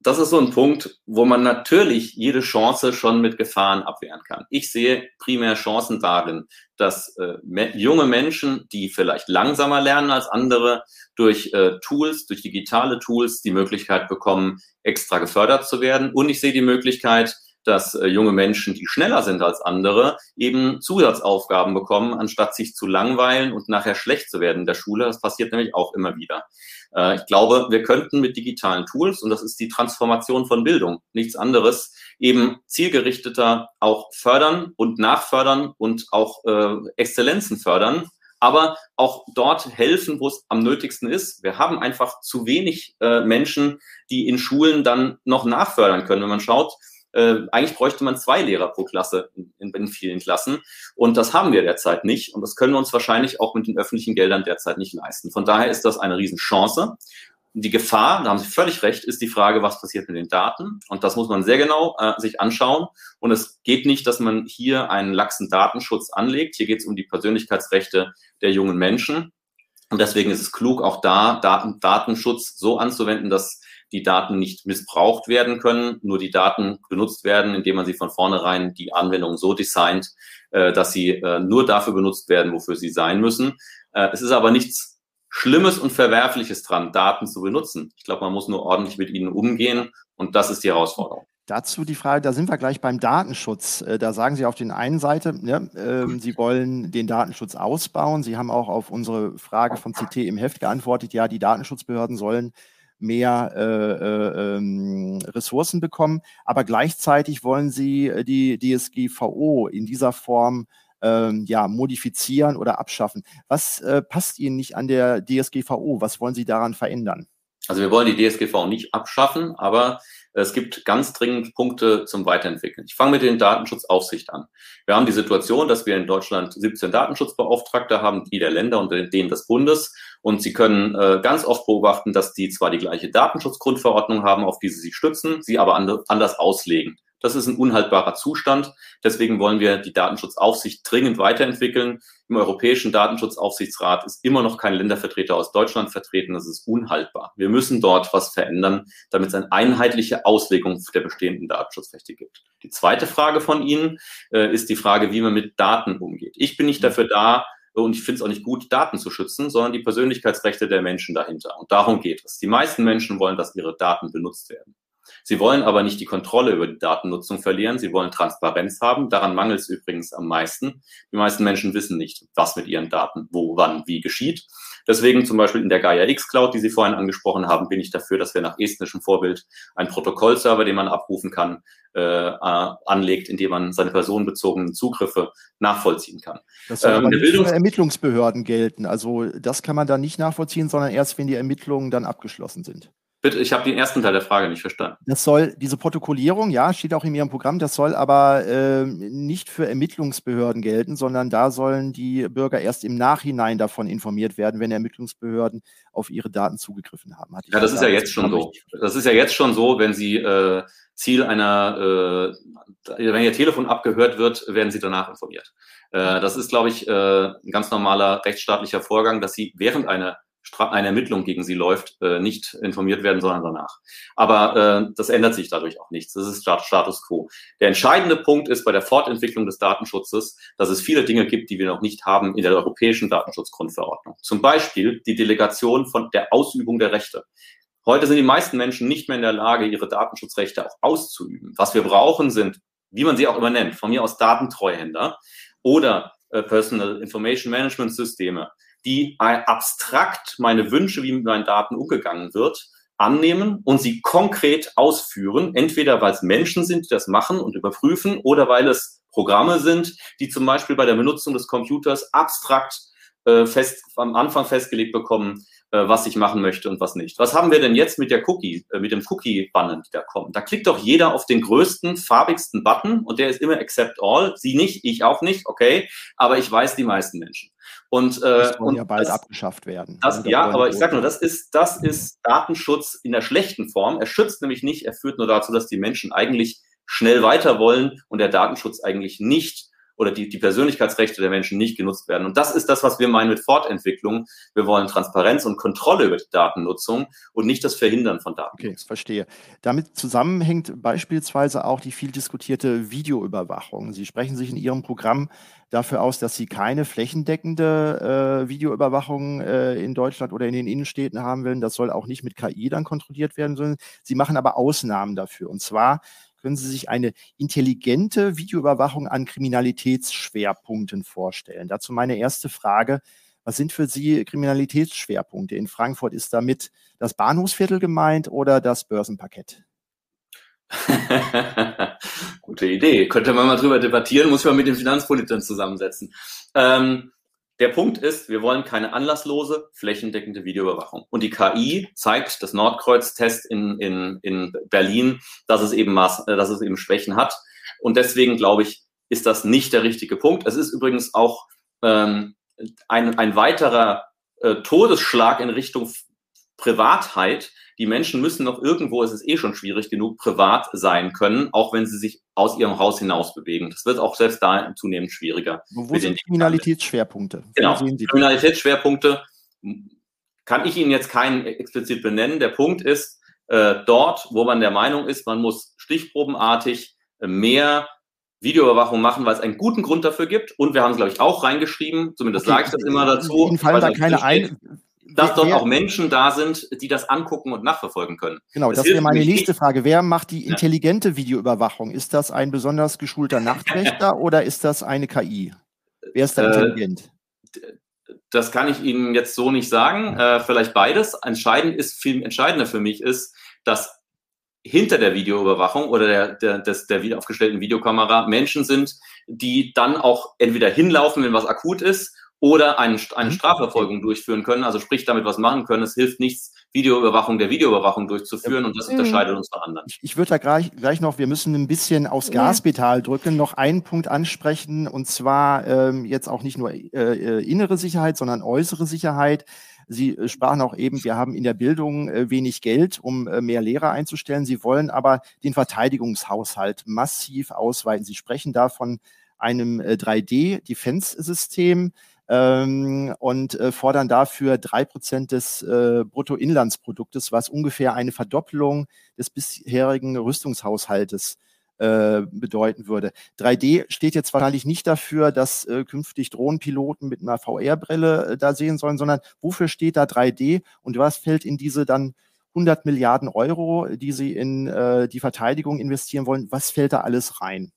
das ist so ein Punkt, wo man natürlich jede Chance schon mit Gefahren abwehren kann. Ich sehe primär Chancen darin, dass äh, junge Menschen, die vielleicht langsamer lernen als andere, durch äh, Tools, durch digitale Tools die Möglichkeit bekommen, extra gefördert zu werden. Und ich sehe die Möglichkeit, dass äh, junge Menschen, die schneller sind als andere, eben Zusatzaufgaben bekommen, anstatt sich zu langweilen und nachher schlecht zu werden in der Schule. Das passiert nämlich auch immer wieder. Äh, ich glaube, wir könnten mit digitalen Tools, und das ist die Transformation von Bildung, nichts anderes, eben zielgerichteter auch fördern und nachfördern und auch äh, Exzellenzen fördern, aber auch dort helfen, wo es am nötigsten ist. Wir haben einfach zu wenig äh, Menschen, die in Schulen dann noch nachfördern können. Wenn man schaut, äh, eigentlich bräuchte man zwei Lehrer pro Klasse in, in, vielen Klassen. Und das haben wir derzeit nicht. Und das können wir uns wahrscheinlich auch mit den öffentlichen Geldern derzeit nicht leisten. Von daher ist das eine Riesenchance. Die Gefahr, da haben Sie völlig recht, ist die Frage, was passiert mit den Daten. Und das muss man sehr genau äh, sich anschauen. Und es geht nicht, dass man hier einen laxen Datenschutz anlegt. Hier geht es um die Persönlichkeitsrechte der jungen Menschen. Und deswegen ist es klug, auch da Daten, Datenschutz so anzuwenden, dass die Daten nicht missbraucht werden können, nur die Daten benutzt werden, indem man sie von vornherein die Anwendung so designt, äh, dass sie äh, nur dafür benutzt werden, wofür sie sein müssen. Äh, es ist aber nichts Schlimmes und Verwerfliches dran, Daten zu benutzen. Ich glaube, man muss nur ordentlich mit ihnen umgehen und das ist die Herausforderung. Dazu die Frage, da sind wir gleich beim Datenschutz. Da sagen Sie auf den einen Seite, ja, äh, Sie wollen den Datenschutz ausbauen. Sie haben auch auf unsere Frage vom CT im Heft geantwortet, ja, die Datenschutzbehörden sollen mehr äh, ähm, Ressourcen bekommen. Aber gleichzeitig wollen sie die DSGVO in dieser Form ähm, ja, modifizieren oder abschaffen. Was äh, passt Ihnen nicht an der DSGVO? Was wollen Sie daran verändern? Also wir wollen die DSGVO nicht abschaffen, aber es gibt ganz dringend Punkte zum Weiterentwickeln. Ich fange mit den Datenschutzaufsicht an. Wir haben die Situation, dass wir in Deutschland 17 Datenschutzbeauftragte haben, die der Länder und denen des Bundes. Und Sie können äh, ganz oft beobachten, dass die zwar die gleiche Datenschutzgrundverordnung haben, auf die sie sich stützen, sie aber anders auslegen. Das ist ein unhaltbarer Zustand. Deswegen wollen wir die Datenschutzaufsicht dringend weiterentwickeln. Im Europäischen Datenschutzaufsichtsrat ist immer noch kein Ländervertreter aus Deutschland vertreten. Das ist unhaltbar. Wir müssen dort was verändern, damit es eine einheitliche Auslegung der bestehenden Datenschutzrechte gibt. Die zweite Frage von Ihnen äh, ist die Frage, wie man mit Daten umgeht. Ich bin nicht mhm. dafür da, und ich finde es auch nicht gut, Daten zu schützen, sondern die Persönlichkeitsrechte der Menschen dahinter. Und darum geht es. Die meisten Menschen wollen, dass ihre Daten benutzt werden. Sie wollen aber nicht die Kontrolle über die Datennutzung verlieren. Sie wollen Transparenz haben. Daran mangelt es übrigens am meisten. Die meisten Menschen wissen nicht, was mit ihren Daten wo, wann, wie geschieht. Deswegen zum Beispiel in der Gaia X Cloud, die Sie vorhin angesprochen haben, bin ich dafür, dass wir nach estnischem Vorbild einen Protokollserver, den man abrufen kann, äh, anlegt, indem man seine personenbezogenen Zugriffe nachvollziehen kann. Das soll ähm, aber nicht für Ermittlungsbehörden gelten. Also das kann man da nicht nachvollziehen, sondern erst, wenn die Ermittlungen dann abgeschlossen sind. Bitte, ich habe den ersten Teil der Frage nicht verstanden. Das soll, diese Protokollierung, ja, steht auch in Ihrem Programm, das soll aber äh, nicht für Ermittlungsbehörden gelten, sondern da sollen die Bürger erst im Nachhinein davon informiert werden, wenn Ermittlungsbehörden auf ihre Daten zugegriffen haben. ja, das ist ja jetzt schon so. Das ist ja jetzt schon so, wenn Sie äh, Ziel einer, äh, wenn Ihr Telefon abgehört wird, werden Sie danach informiert. Äh, das ist, glaube ich, äh, ein ganz normaler rechtsstaatlicher Vorgang, dass Sie während einer eine Ermittlung gegen sie läuft, äh, nicht informiert werden, sondern danach. Aber äh, das ändert sich dadurch auch nichts. Das ist Status quo. Der entscheidende Punkt ist bei der Fortentwicklung des Datenschutzes, dass es viele Dinge gibt, die wir noch nicht haben in der europäischen Datenschutzgrundverordnung. Zum Beispiel die Delegation von der Ausübung der Rechte. Heute sind die meisten Menschen nicht mehr in der Lage, ihre Datenschutzrechte auch auszuüben. Was wir brauchen, sind, wie man sie auch immer nennt, von mir aus Datentreuhänder oder äh, Personal Information Management Systeme, die abstrakt meine Wünsche, wie mit meinen Daten umgegangen wird, annehmen und sie konkret ausführen, entweder weil es Menschen sind, die das machen und überprüfen, oder weil es Programme sind, die zum Beispiel bei der Benutzung des Computers abstrakt äh, fest, am Anfang festgelegt bekommen, was ich machen möchte und was nicht. Was haben wir denn jetzt mit der Cookie, äh, mit dem Cookie-Banner, die da kommen? Da klickt doch jeder auf den größten, farbigsten Button und der ist immer Accept All. Sie nicht, ich auch nicht, okay, aber ich weiß die meisten Menschen. Und, äh, das soll ja bald das, abgeschafft werden. Das, ja, aber ich sage nur, das ist, das ist Datenschutz in der schlechten Form. Er schützt nämlich nicht, er führt nur dazu, dass die Menschen eigentlich schnell weiter wollen und der Datenschutz eigentlich nicht oder die, die Persönlichkeitsrechte der Menschen nicht genutzt werden. Und das ist das, was wir meinen mit Fortentwicklung. Wir wollen Transparenz und Kontrolle über die Datennutzung und nicht das Verhindern von Daten. Okay, verstehe. Damit zusammenhängt beispielsweise auch die viel diskutierte Videoüberwachung. Sie sprechen sich in Ihrem Programm dafür aus, dass Sie keine flächendeckende äh, Videoüberwachung äh, in Deutschland oder in den Innenstädten haben wollen. Das soll auch nicht mit KI dann kontrolliert werden, sondern Sie machen aber Ausnahmen dafür. Und zwar können Sie sich eine intelligente Videoüberwachung an Kriminalitätsschwerpunkten vorstellen? Dazu meine erste Frage. Was sind für Sie Kriminalitätsschwerpunkte? In Frankfurt ist damit das Bahnhofsviertel gemeint oder das Börsenparkett? Gute Idee. Könnte man mal drüber debattieren, muss man mit den Finanzpolitikern zusammensetzen. Ähm, der Punkt ist, wir wollen keine anlasslose, flächendeckende Videoüberwachung. Und die KI zeigt, das Nordkreuz-Test in, in, in Berlin, dass es, eben Maß, äh, dass es eben Schwächen hat. Und deswegen glaube ich, ist das nicht der richtige Punkt. Es ist übrigens auch ähm, ein, ein weiterer äh, Todesschlag in Richtung Privatheit, die Menschen müssen noch irgendwo, es ist eh schon schwierig genug, privat sein können, auch wenn sie sich aus ihrem Haus hinaus bewegen. Das wird auch selbst da zunehmend schwieriger. Wo, sind Kriminalitätsschwerpunkte? Genau, Kriminalitätsschwerpunkte kann ich Ihnen jetzt keinen explizit benennen. Der Punkt ist, äh, dort, wo man der Meinung ist, man muss stichprobenartig mehr Videoüberwachung machen, weil es einen guten Grund dafür gibt. Und wir haben es, glaube ich, auch reingeschrieben, zumindest okay. sage ich das immer dazu. Ihnen fallen da keine ein, dass dort wer, auch Menschen da sind, die das angucken und nachverfolgen können. Genau, das, das wäre meine nächste nicht. Frage. Wer macht die intelligente ja. Videoüberwachung? Ist das ein besonders geschulter Nachtwächter oder ist das eine KI? Wer ist da äh, intelligent? Das kann ich Ihnen jetzt so nicht sagen. Äh, vielleicht beides. Entscheidend ist, viel entscheidender für mich ist, dass hinter der Videoüberwachung oder der, der, des, der wieder aufgestellten Videokamera Menschen sind, die dann auch entweder hinlaufen, wenn was akut ist, oder eine, eine mhm. Strafverfolgung durchführen können, also sprich damit was machen können. Es hilft nichts, Videoüberwachung der Videoüberwachung durchzuführen und das mhm. unterscheidet uns von anderen. Ich, ich würde da gleich, gleich noch, wir müssen ein bisschen aufs Gaspedal drücken, noch einen Punkt ansprechen und zwar ähm, jetzt auch nicht nur äh, äh innere Sicherheit, sondern äußere Sicherheit. Sie äh, sprachen auch eben, wir haben in der Bildung äh, wenig Geld, um mehr Lehrer einzustellen. Sie wollen aber den Verteidigungshaushalt massiv ausweiten. Sie sprechen da von einem 3D-Defense-System ähm, und äh, fordern dafür drei Prozent des äh, Bruttoinlandsproduktes, was ungefähr eine Verdoppelung des bisherigen Rüstungshaushaltes äh, bedeuten würde. 3D steht jetzt wahrscheinlich nicht dafür, dass äh, künftig Drohnenpiloten mit einer VR-Brille äh, da sehen sollen, sondern wofür steht da 3D und was fällt in diese dann 100 Milliarden Euro, die sie in äh, die Verteidigung investieren wollen, was fällt da alles rein?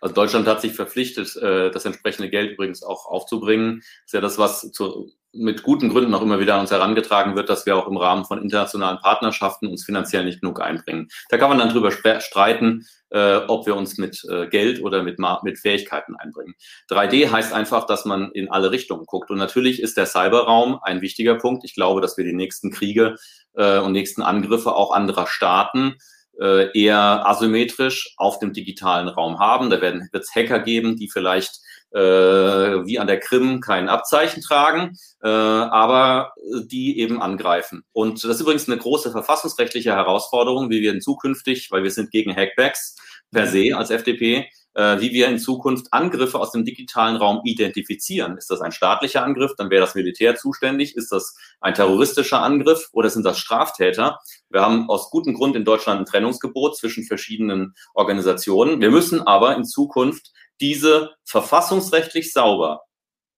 Also Deutschland hat sich verpflichtet, äh, das entsprechende Geld übrigens auch aufzubringen. Das ist ja das, was zu, mit guten Gründen auch immer wieder an uns herangetragen wird, dass wir auch im Rahmen von internationalen Partnerschaften uns finanziell nicht genug einbringen. Da kann man dann drüber streiten, äh, ob wir uns mit äh, Geld oder mit, mit Fähigkeiten einbringen. 3D heißt einfach, dass man in alle Richtungen guckt. Und natürlich ist der Cyberraum ein wichtiger Punkt. Ich glaube, dass wir die nächsten Kriege äh, und nächsten Angriffe auch anderer Staaten äh, eher asymmetrisch auf dem digitalen Raum haben. Da wird es Hacker geben, die vielleicht äh, wie an der Krim kein Abzeichen tragen, äh, aber die eben angreifen. Und das ist übrigens eine große verfassungsrechtliche Herausforderung, wie wir in zukünftig, weil wir sind gegen Hackbacks per se als FDP, äh, wie wir in Zukunft Angriffe aus dem digitalen Raum identifizieren. Ist das ein staatlicher Angriff? Dann wäre das Militär zuständig. Ist das ein terroristischer Angriff oder sind das Straftäter? Wir haben aus gutem Grund in Deutschland ein Trennungsgebot zwischen verschiedenen Organisationen. Wir müssen aber in Zukunft diese verfassungsrechtlich sauber,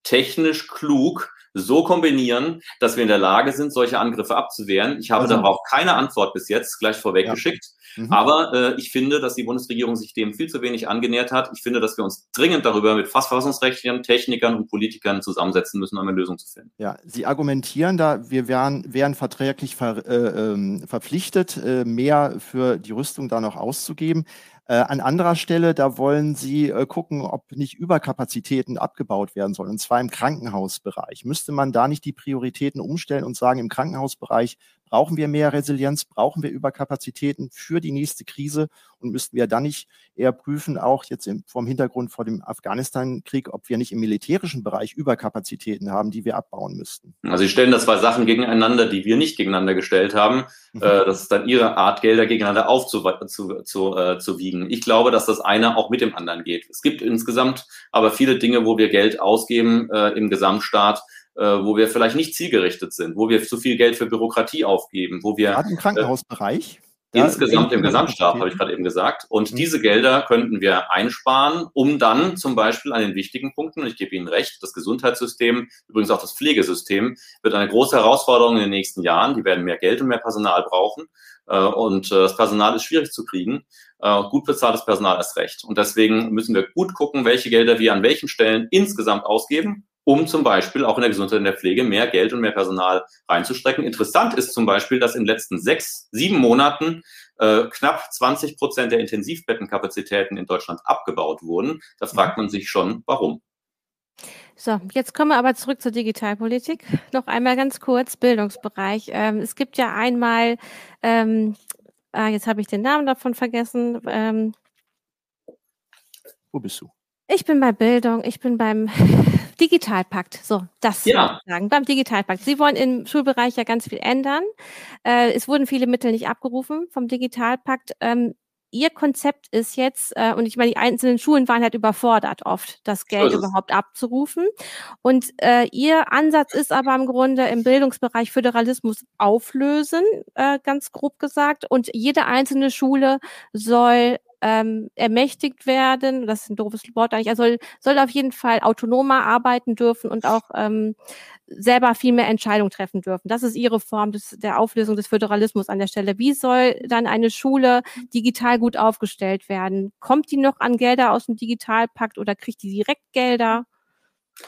technisch klug so kombinieren, dass wir in der Lage sind, solche Angriffe abzuwehren. Ich habe also, darauf keine Antwort bis jetzt gleich vorweggeschickt. Ja. Mhm. Aber äh, ich finde, dass die Bundesregierung sich dem viel zu wenig angenähert hat. Ich finde, dass wir uns dringend darüber mit Verfassungsrechtlern, Technikern und Politikern zusammensetzen müssen, um eine Lösung zu finden. Ja, Sie argumentieren da, wir wären, wären verträglich ver, äh, ähm, verpflichtet, äh, mehr für die Rüstung da noch auszugeben. Äh, an anderer Stelle, da wollen Sie äh, gucken, ob nicht Überkapazitäten abgebaut werden sollen, und zwar im Krankenhausbereich. Müsste man da nicht die Prioritäten umstellen und sagen, im Krankenhausbereich brauchen wir mehr Resilienz, brauchen wir Überkapazitäten für die nächste Krise und müssten wir dann nicht eher prüfen, auch jetzt im, vom Hintergrund vor dem Afghanistan-Krieg, ob wir nicht im militärischen Bereich Überkapazitäten haben, die wir abbauen müssten. Also Sie stellen da zwei Sachen gegeneinander, die wir nicht gegeneinander gestellt haben. Mhm. Äh, das ist dann Ihre Art, Gelder gegeneinander aufzuwiegen. Zu, zu, äh, zu wiegen. ich glaube, dass das eine auch mit dem anderen geht. Es gibt insgesamt aber viele Dinge, wo wir Geld ausgeben äh, im Gesamtstaat, wo wir vielleicht nicht zielgerichtet sind, wo wir zu viel Geld für Bürokratie aufgeben, wo wir gerade im Krankenhausbereich. Äh, insgesamt im Gesamtstaat, habe ich gerade eben gesagt. Und mhm. diese Gelder könnten wir einsparen, um dann zum Beispiel an den wichtigen Punkten, und ich gebe Ihnen recht, das Gesundheitssystem, übrigens auch das Pflegesystem, wird eine große Herausforderung in den nächsten Jahren. Die werden mehr Geld und mehr Personal brauchen. Äh, und äh, das Personal ist schwierig zu kriegen. Äh, gut bezahltes Personal ist recht. Und deswegen müssen wir gut gucken, welche Gelder wir an welchen Stellen insgesamt ausgeben um zum Beispiel auch in der Gesundheit und der Pflege mehr Geld und mehr Personal reinzustrecken. Interessant ist zum Beispiel, dass in den letzten sechs, sieben Monaten äh, knapp 20 Prozent der Intensivbettenkapazitäten in Deutschland abgebaut wurden. Da fragt man sich schon, warum. So, jetzt kommen wir aber zurück zur Digitalpolitik. Noch einmal ganz kurz, Bildungsbereich. Ähm, es gibt ja einmal, ähm, ah, jetzt habe ich den Namen davon vergessen. Ähm, Wo bist du? Ich bin bei Bildung, ich bin beim Digitalpakt. So, das ja. sagen. Beim Digitalpakt. Sie wollen im Schulbereich ja ganz viel ändern. Äh, es wurden viele Mittel nicht abgerufen vom Digitalpakt. Ähm, Ihr Konzept ist jetzt, äh, und ich meine, die einzelnen Schulen waren halt überfordert oft, das Geld also. überhaupt abzurufen. Und äh, Ihr Ansatz ist aber im Grunde im Bildungsbereich Föderalismus auflösen, äh, ganz grob gesagt. Und jede einzelne Schule soll ähm, ermächtigt werden, das ist ein doofes Wort eigentlich, er soll, soll auf jeden Fall autonomer arbeiten dürfen und auch ähm, selber viel mehr Entscheidungen treffen dürfen. Das ist ihre Form des, der Auflösung des Föderalismus an der Stelle. Wie soll dann eine Schule digital gut aufgestellt werden? Kommt die noch an Gelder aus dem Digitalpakt oder kriegt die direkt Gelder?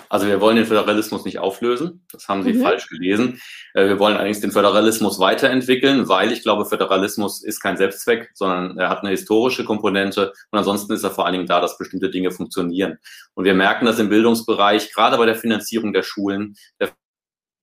Also wir wollen den Föderalismus nicht auflösen, das haben Sie mhm. falsch gelesen. Äh, wir wollen allerdings den Föderalismus weiterentwickeln, weil ich glaube, Föderalismus ist kein Selbstzweck, sondern er hat eine historische Komponente und ansonsten ist er vor allen Dingen da, dass bestimmte Dinge funktionieren. Und wir merken, dass im Bildungsbereich, gerade bei der Finanzierung der Schulen, der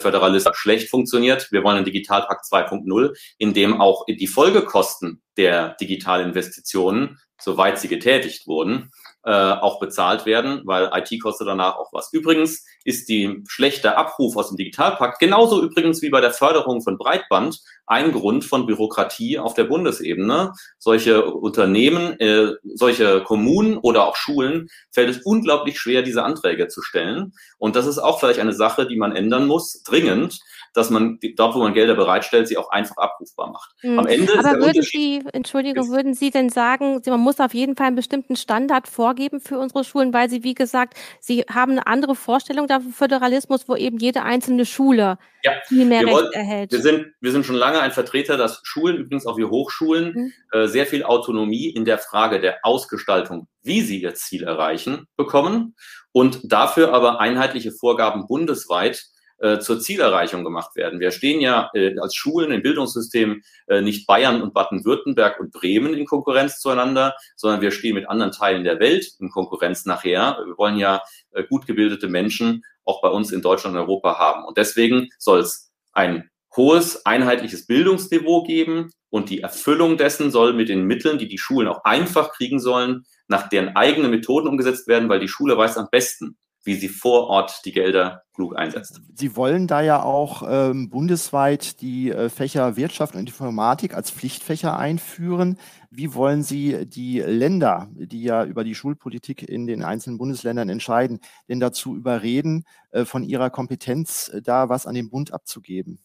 Föderalismus schlecht funktioniert. Wir wollen einen Digitalpakt 2.0, in dem auch die Folgekosten der Digitalinvestitionen, soweit sie getätigt wurden, äh, auch bezahlt werden, weil IT kostet danach auch was. Übrigens ist die schlechte Abruf aus dem Digitalpakt genauso übrigens wie bei der Förderung von Breitband ein Grund von Bürokratie auf der Bundesebene. Solche Unternehmen, äh, solche Kommunen oder auch Schulen fällt es unglaublich schwer, diese Anträge zu stellen. Und das ist auch vielleicht eine Sache, die man ändern muss, dringend, dass man dort, wo man Gelder bereitstellt, sie auch einfach abrufbar macht. Mhm. Am Ende Aber würden Sie, Entschuldigung, würden Sie denn sagen, man muss auf jeden Fall einen bestimmten Standard vorgeben für unsere Schulen, weil Sie, wie gesagt, Sie haben eine andere Vorstellung davon Föderalismus, wo eben jede einzelne Schule ja. viel mehr Recht erhält. Wir sind, wir sind schon lange ein Vertreter, dass Schulen, übrigens auch wie Hochschulen, mhm. äh, sehr viel Autonomie in der Frage der Ausgestaltung, wie sie ihr Ziel erreichen, bekommen und dafür aber einheitliche Vorgaben bundesweit äh, zur Zielerreichung gemacht werden. Wir stehen ja äh, als Schulen im Bildungssystem äh, nicht Bayern und Baden-Württemberg und Bremen in Konkurrenz zueinander, sondern wir stehen mit anderen Teilen der Welt in Konkurrenz nachher. Wir wollen ja äh, gut gebildete Menschen auch bei uns in Deutschland und Europa haben. Und deswegen soll es ein hohes einheitliches Bildungsniveau geben und die Erfüllung dessen soll mit den Mitteln, die die Schulen auch einfach kriegen sollen, nach deren eigenen Methoden umgesetzt werden, weil die Schule weiß am besten, wie sie vor Ort die Gelder klug einsetzt. Sie wollen da ja auch ähm, bundesweit die äh, Fächer Wirtschaft und Informatik als Pflichtfächer einführen. Wie wollen Sie die Länder, die ja über die Schulpolitik in den einzelnen Bundesländern entscheiden, denn dazu überreden, äh, von ihrer Kompetenz äh, da was an den Bund abzugeben?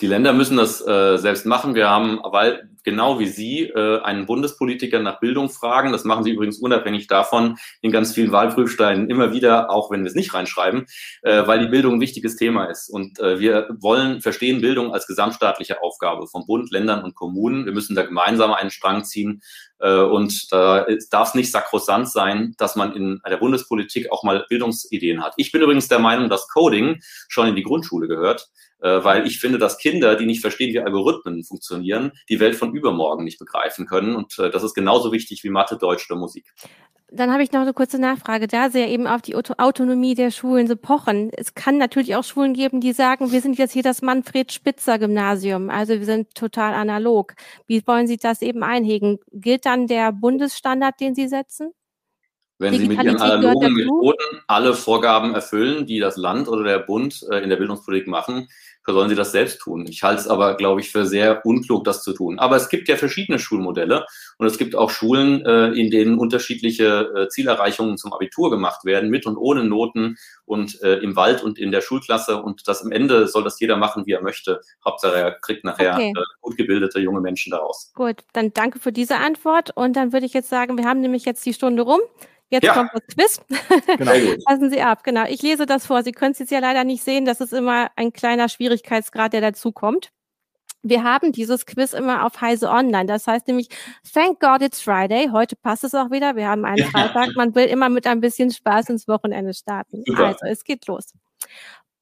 Die Länder müssen das äh, selbst machen. Wir haben, weil genau wie Sie äh, einen Bundespolitiker nach Bildung fragen, das machen Sie übrigens unabhängig davon in ganz vielen Wahlprüfsteinen immer wieder, auch wenn wir es nicht reinschreiben, äh, weil die Bildung ein wichtiges Thema ist. Und äh, wir wollen verstehen Bildung als gesamtstaatliche Aufgabe von Bund, Ländern und Kommunen. Wir müssen da gemeinsam einen Strang ziehen. Äh, und da darf es nicht sakrosant sein, dass man in der Bundespolitik auch mal Bildungsideen hat. Ich bin übrigens der Meinung, dass Coding schon in die Grundschule gehört äh, weil ich finde, dass Kinder, die nicht verstehen, wie Algorithmen funktionieren, die Welt von übermorgen nicht begreifen können. Und äh, das ist genauso wichtig wie Mathe, Deutsch oder Musik. Dann habe ich noch eine kurze Nachfrage. Da Sie ja eben auf die Autonomie der Schulen so pochen. Es kann natürlich auch Schulen geben, die sagen, wir sind jetzt hier das Manfred Spitzer Gymnasium. Also wir sind total analog. Wie wollen Sie das eben einhegen? Gilt dann der Bundesstandard, den Sie setzen? Wenn Sie mit Ihren analogen Methoden alle Vorgaben erfüllen, die das Land oder der Bund äh, in der Bildungspolitik machen, sollen sie das selbst tun. Ich halte es aber, glaube ich, für sehr unklug, das zu tun. Aber es gibt ja verschiedene Schulmodelle und es gibt auch Schulen, äh, in denen unterschiedliche äh, Zielerreichungen zum Abitur gemacht werden, mit und ohne Noten und äh, im Wald und in der Schulklasse. Und das am Ende soll das jeder machen, wie er möchte. Hauptsache er kriegt nachher okay. äh, gut gebildete junge Menschen daraus. Gut, dann danke für diese Antwort. Und dann würde ich jetzt sagen, wir haben nämlich jetzt die Stunde rum. Jetzt ja. kommt das Quiz. Genau. Passen Sie ab, genau. Ich lese das vor. Sie können es jetzt ja leider nicht sehen. Das ist immer ein kleiner Schwierigkeitsgrad, der dazukommt. Wir haben dieses Quiz immer auf Heise Online. Das heißt nämlich, thank God it's Friday. Heute passt es auch wieder. Wir haben einen Freitag. Man will immer mit ein bisschen Spaß ins Wochenende starten. Super. Also, es geht los.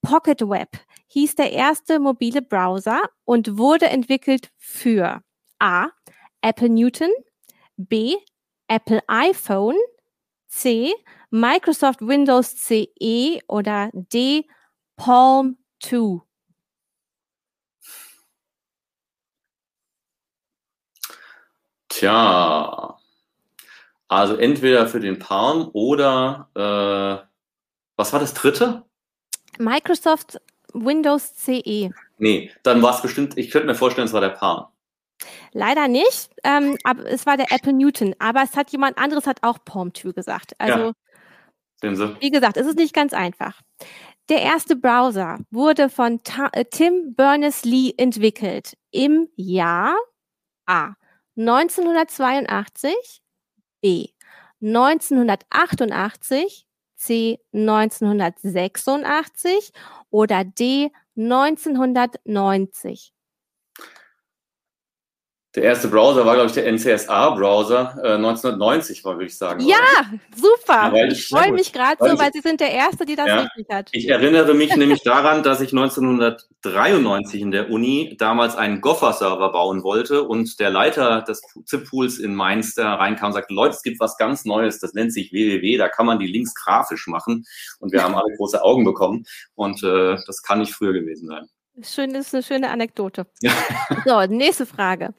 Pocket Web hieß der erste mobile Browser und wurde entwickelt für A. Apple Newton, B. Apple iPhone, C, Microsoft Windows CE oder D, Palm 2? Tja, also entweder für den Palm oder äh, was war das dritte? Microsoft Windows CE. Nee, dann war es bestimmt, ich könnte mir vorstellen, es war der Palm. Leider nicht, ähm, aber es war der Apple Newton. Aber es hat jemand anderes hat auch Palm 2 gesagt. Also, ja. wie gesagt, es ist nicht ganz einfach. Der erste Browser wurde von Ta äh, Tim Berners-Lee entwickelt im Jahr A. 1982, B. 1988, C. 1986 oder D. 1990. Der erste Browser war, glaube ich, der NCSA-Browser. Äh, 1990 war, würde ich sagen. Ja, super. Ja, ich, ich freue mich gerade so, weil Sie sind der Erste, die das ja, richtig hat. Ich erinnere mich nämlich daran, dass ich 1993 in der Uni damals einen Gopher-Server bauen wollte und der Leiter des ZIP-Pools in Mainz da reinkam und sagte, Leute, es gibt was ganz Neues, das nennt sich www, da kann man die Links grafisch machen. Und wir haben alle große Augen bekommen und äh, das kann nicht früher gewesen sein. Schön, ist eine schöne Anekdote. so, nächste Frage.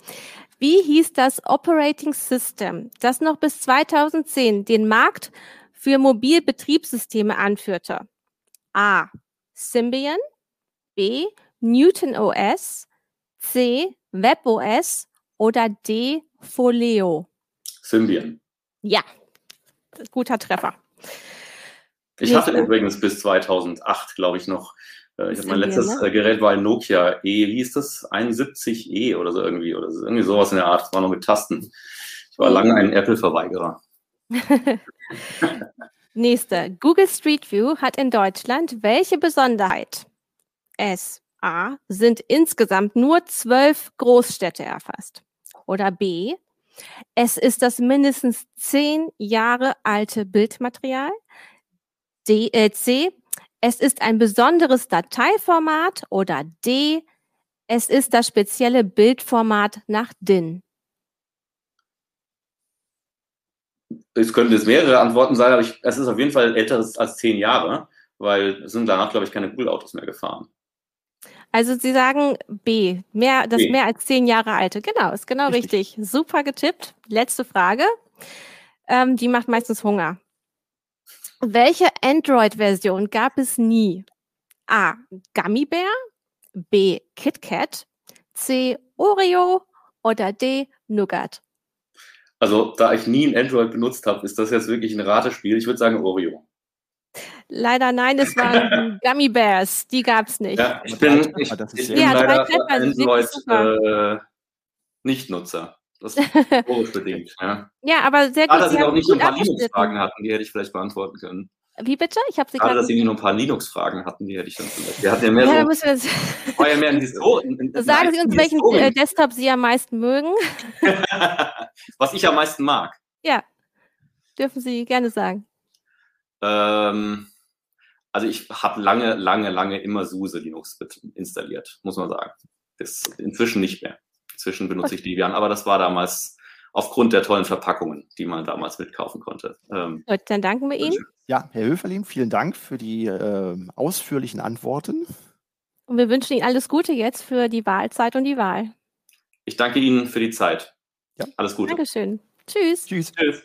Wie hieß das Operating System, das noch bis 2010 den Markt für Mobilbetriebssysteme anführte? A. Symbian, B. Newton OS, C. WebOS oder D. Folio? Symbian. Ja, guter Treffer. Ich hatte übrigens bis 2008, glaube ich, noch ich habe mein letztes ne? Äh, Gerät war ein Nokia E, wie hieß das? 71E oder so irgendwie, oder so, irgendwie sowas in der Art. Das war noch mit Tasten. Ich war mhm. lange ein Apple-Verweigerer. Nächste. Google Street View hat in Deutschland welche Besonderheit? S. A. Sind insgesamt nur zwölf Großstädte erfasst. Oder B. Es ist das mindestens zehn Jahre alte Bildmaterial. D, äh, C es ist ein besonderes Dateiformat oder D, es ist das spezielle Bildformat nach DIN. Es könnten jetzt mehrere Antworten sein, aber ich, es ist auf jeden Fall älter als zehn Jahre, weil es sind danach, glaube ich, keine Google-Autos mehr gefahren. Also Sie sagen B, mehr, das B. mehr als zehn Jahre alte. Genau, ist genau richtig. richtig. Super getippt. Letzte Frage. Ähm, die macht meistens Hunger. Welche Android-Version gab es nie? A. Gummy Bear, B. KitKat, C. Oreo oder D. Nougat? Also, da ich nie ein Android benutzt habe, ist das jetzt wirklich ein Ratespiel. Ich würde sagen Oreo. Leider nein, es waren Gummy Bears. Die gab es nicht. Ja, ich bin, ich, ich bin ja, leider Android äh, Nicht-Nutzer. Das ist bedingt. Ja. ja, aber sehr gut. Gerade, dass Sie auch nicht nur ein paar Linux-Fragen hatten, die hätte ich vielleicht beantworten können. Wie bitte? Ich habe Sie gerade, dass Sie nur ein paar Linux-Fragen hatten, die hätte ich dann vielleicht. Wir hatten ja mehr ja, so. Das war ja mehr ein Histor Sagen Sie uns, welchen äh, Desktop Sie am meisten mögen. Was ich am meisten mag. Ja, dürfen Sie gerne sagen. Ähm, also ich habe lange, lange, lange immer SUSE Linux installiert, muss man sagen. Das inzwischen nicht mehr. Inzwischen benutze ich Debian, aber das war damals aufgrund der tollen Verpackungen, die man damals mitkaufen konnte. Ähm, Gut, dann danken wir Ihnen. Ja, Herr Höferlin, vielen Dank für die äh, ausführlichen Antworten. Und wir wünschen Ihnen alles Gute jetzt für die Wahlzeit und die Wahl. Ich danke Ihnen für die Zeit. Ja. Alles Gute. Dankeschön. Tschüss. Tschüss. Tschüss.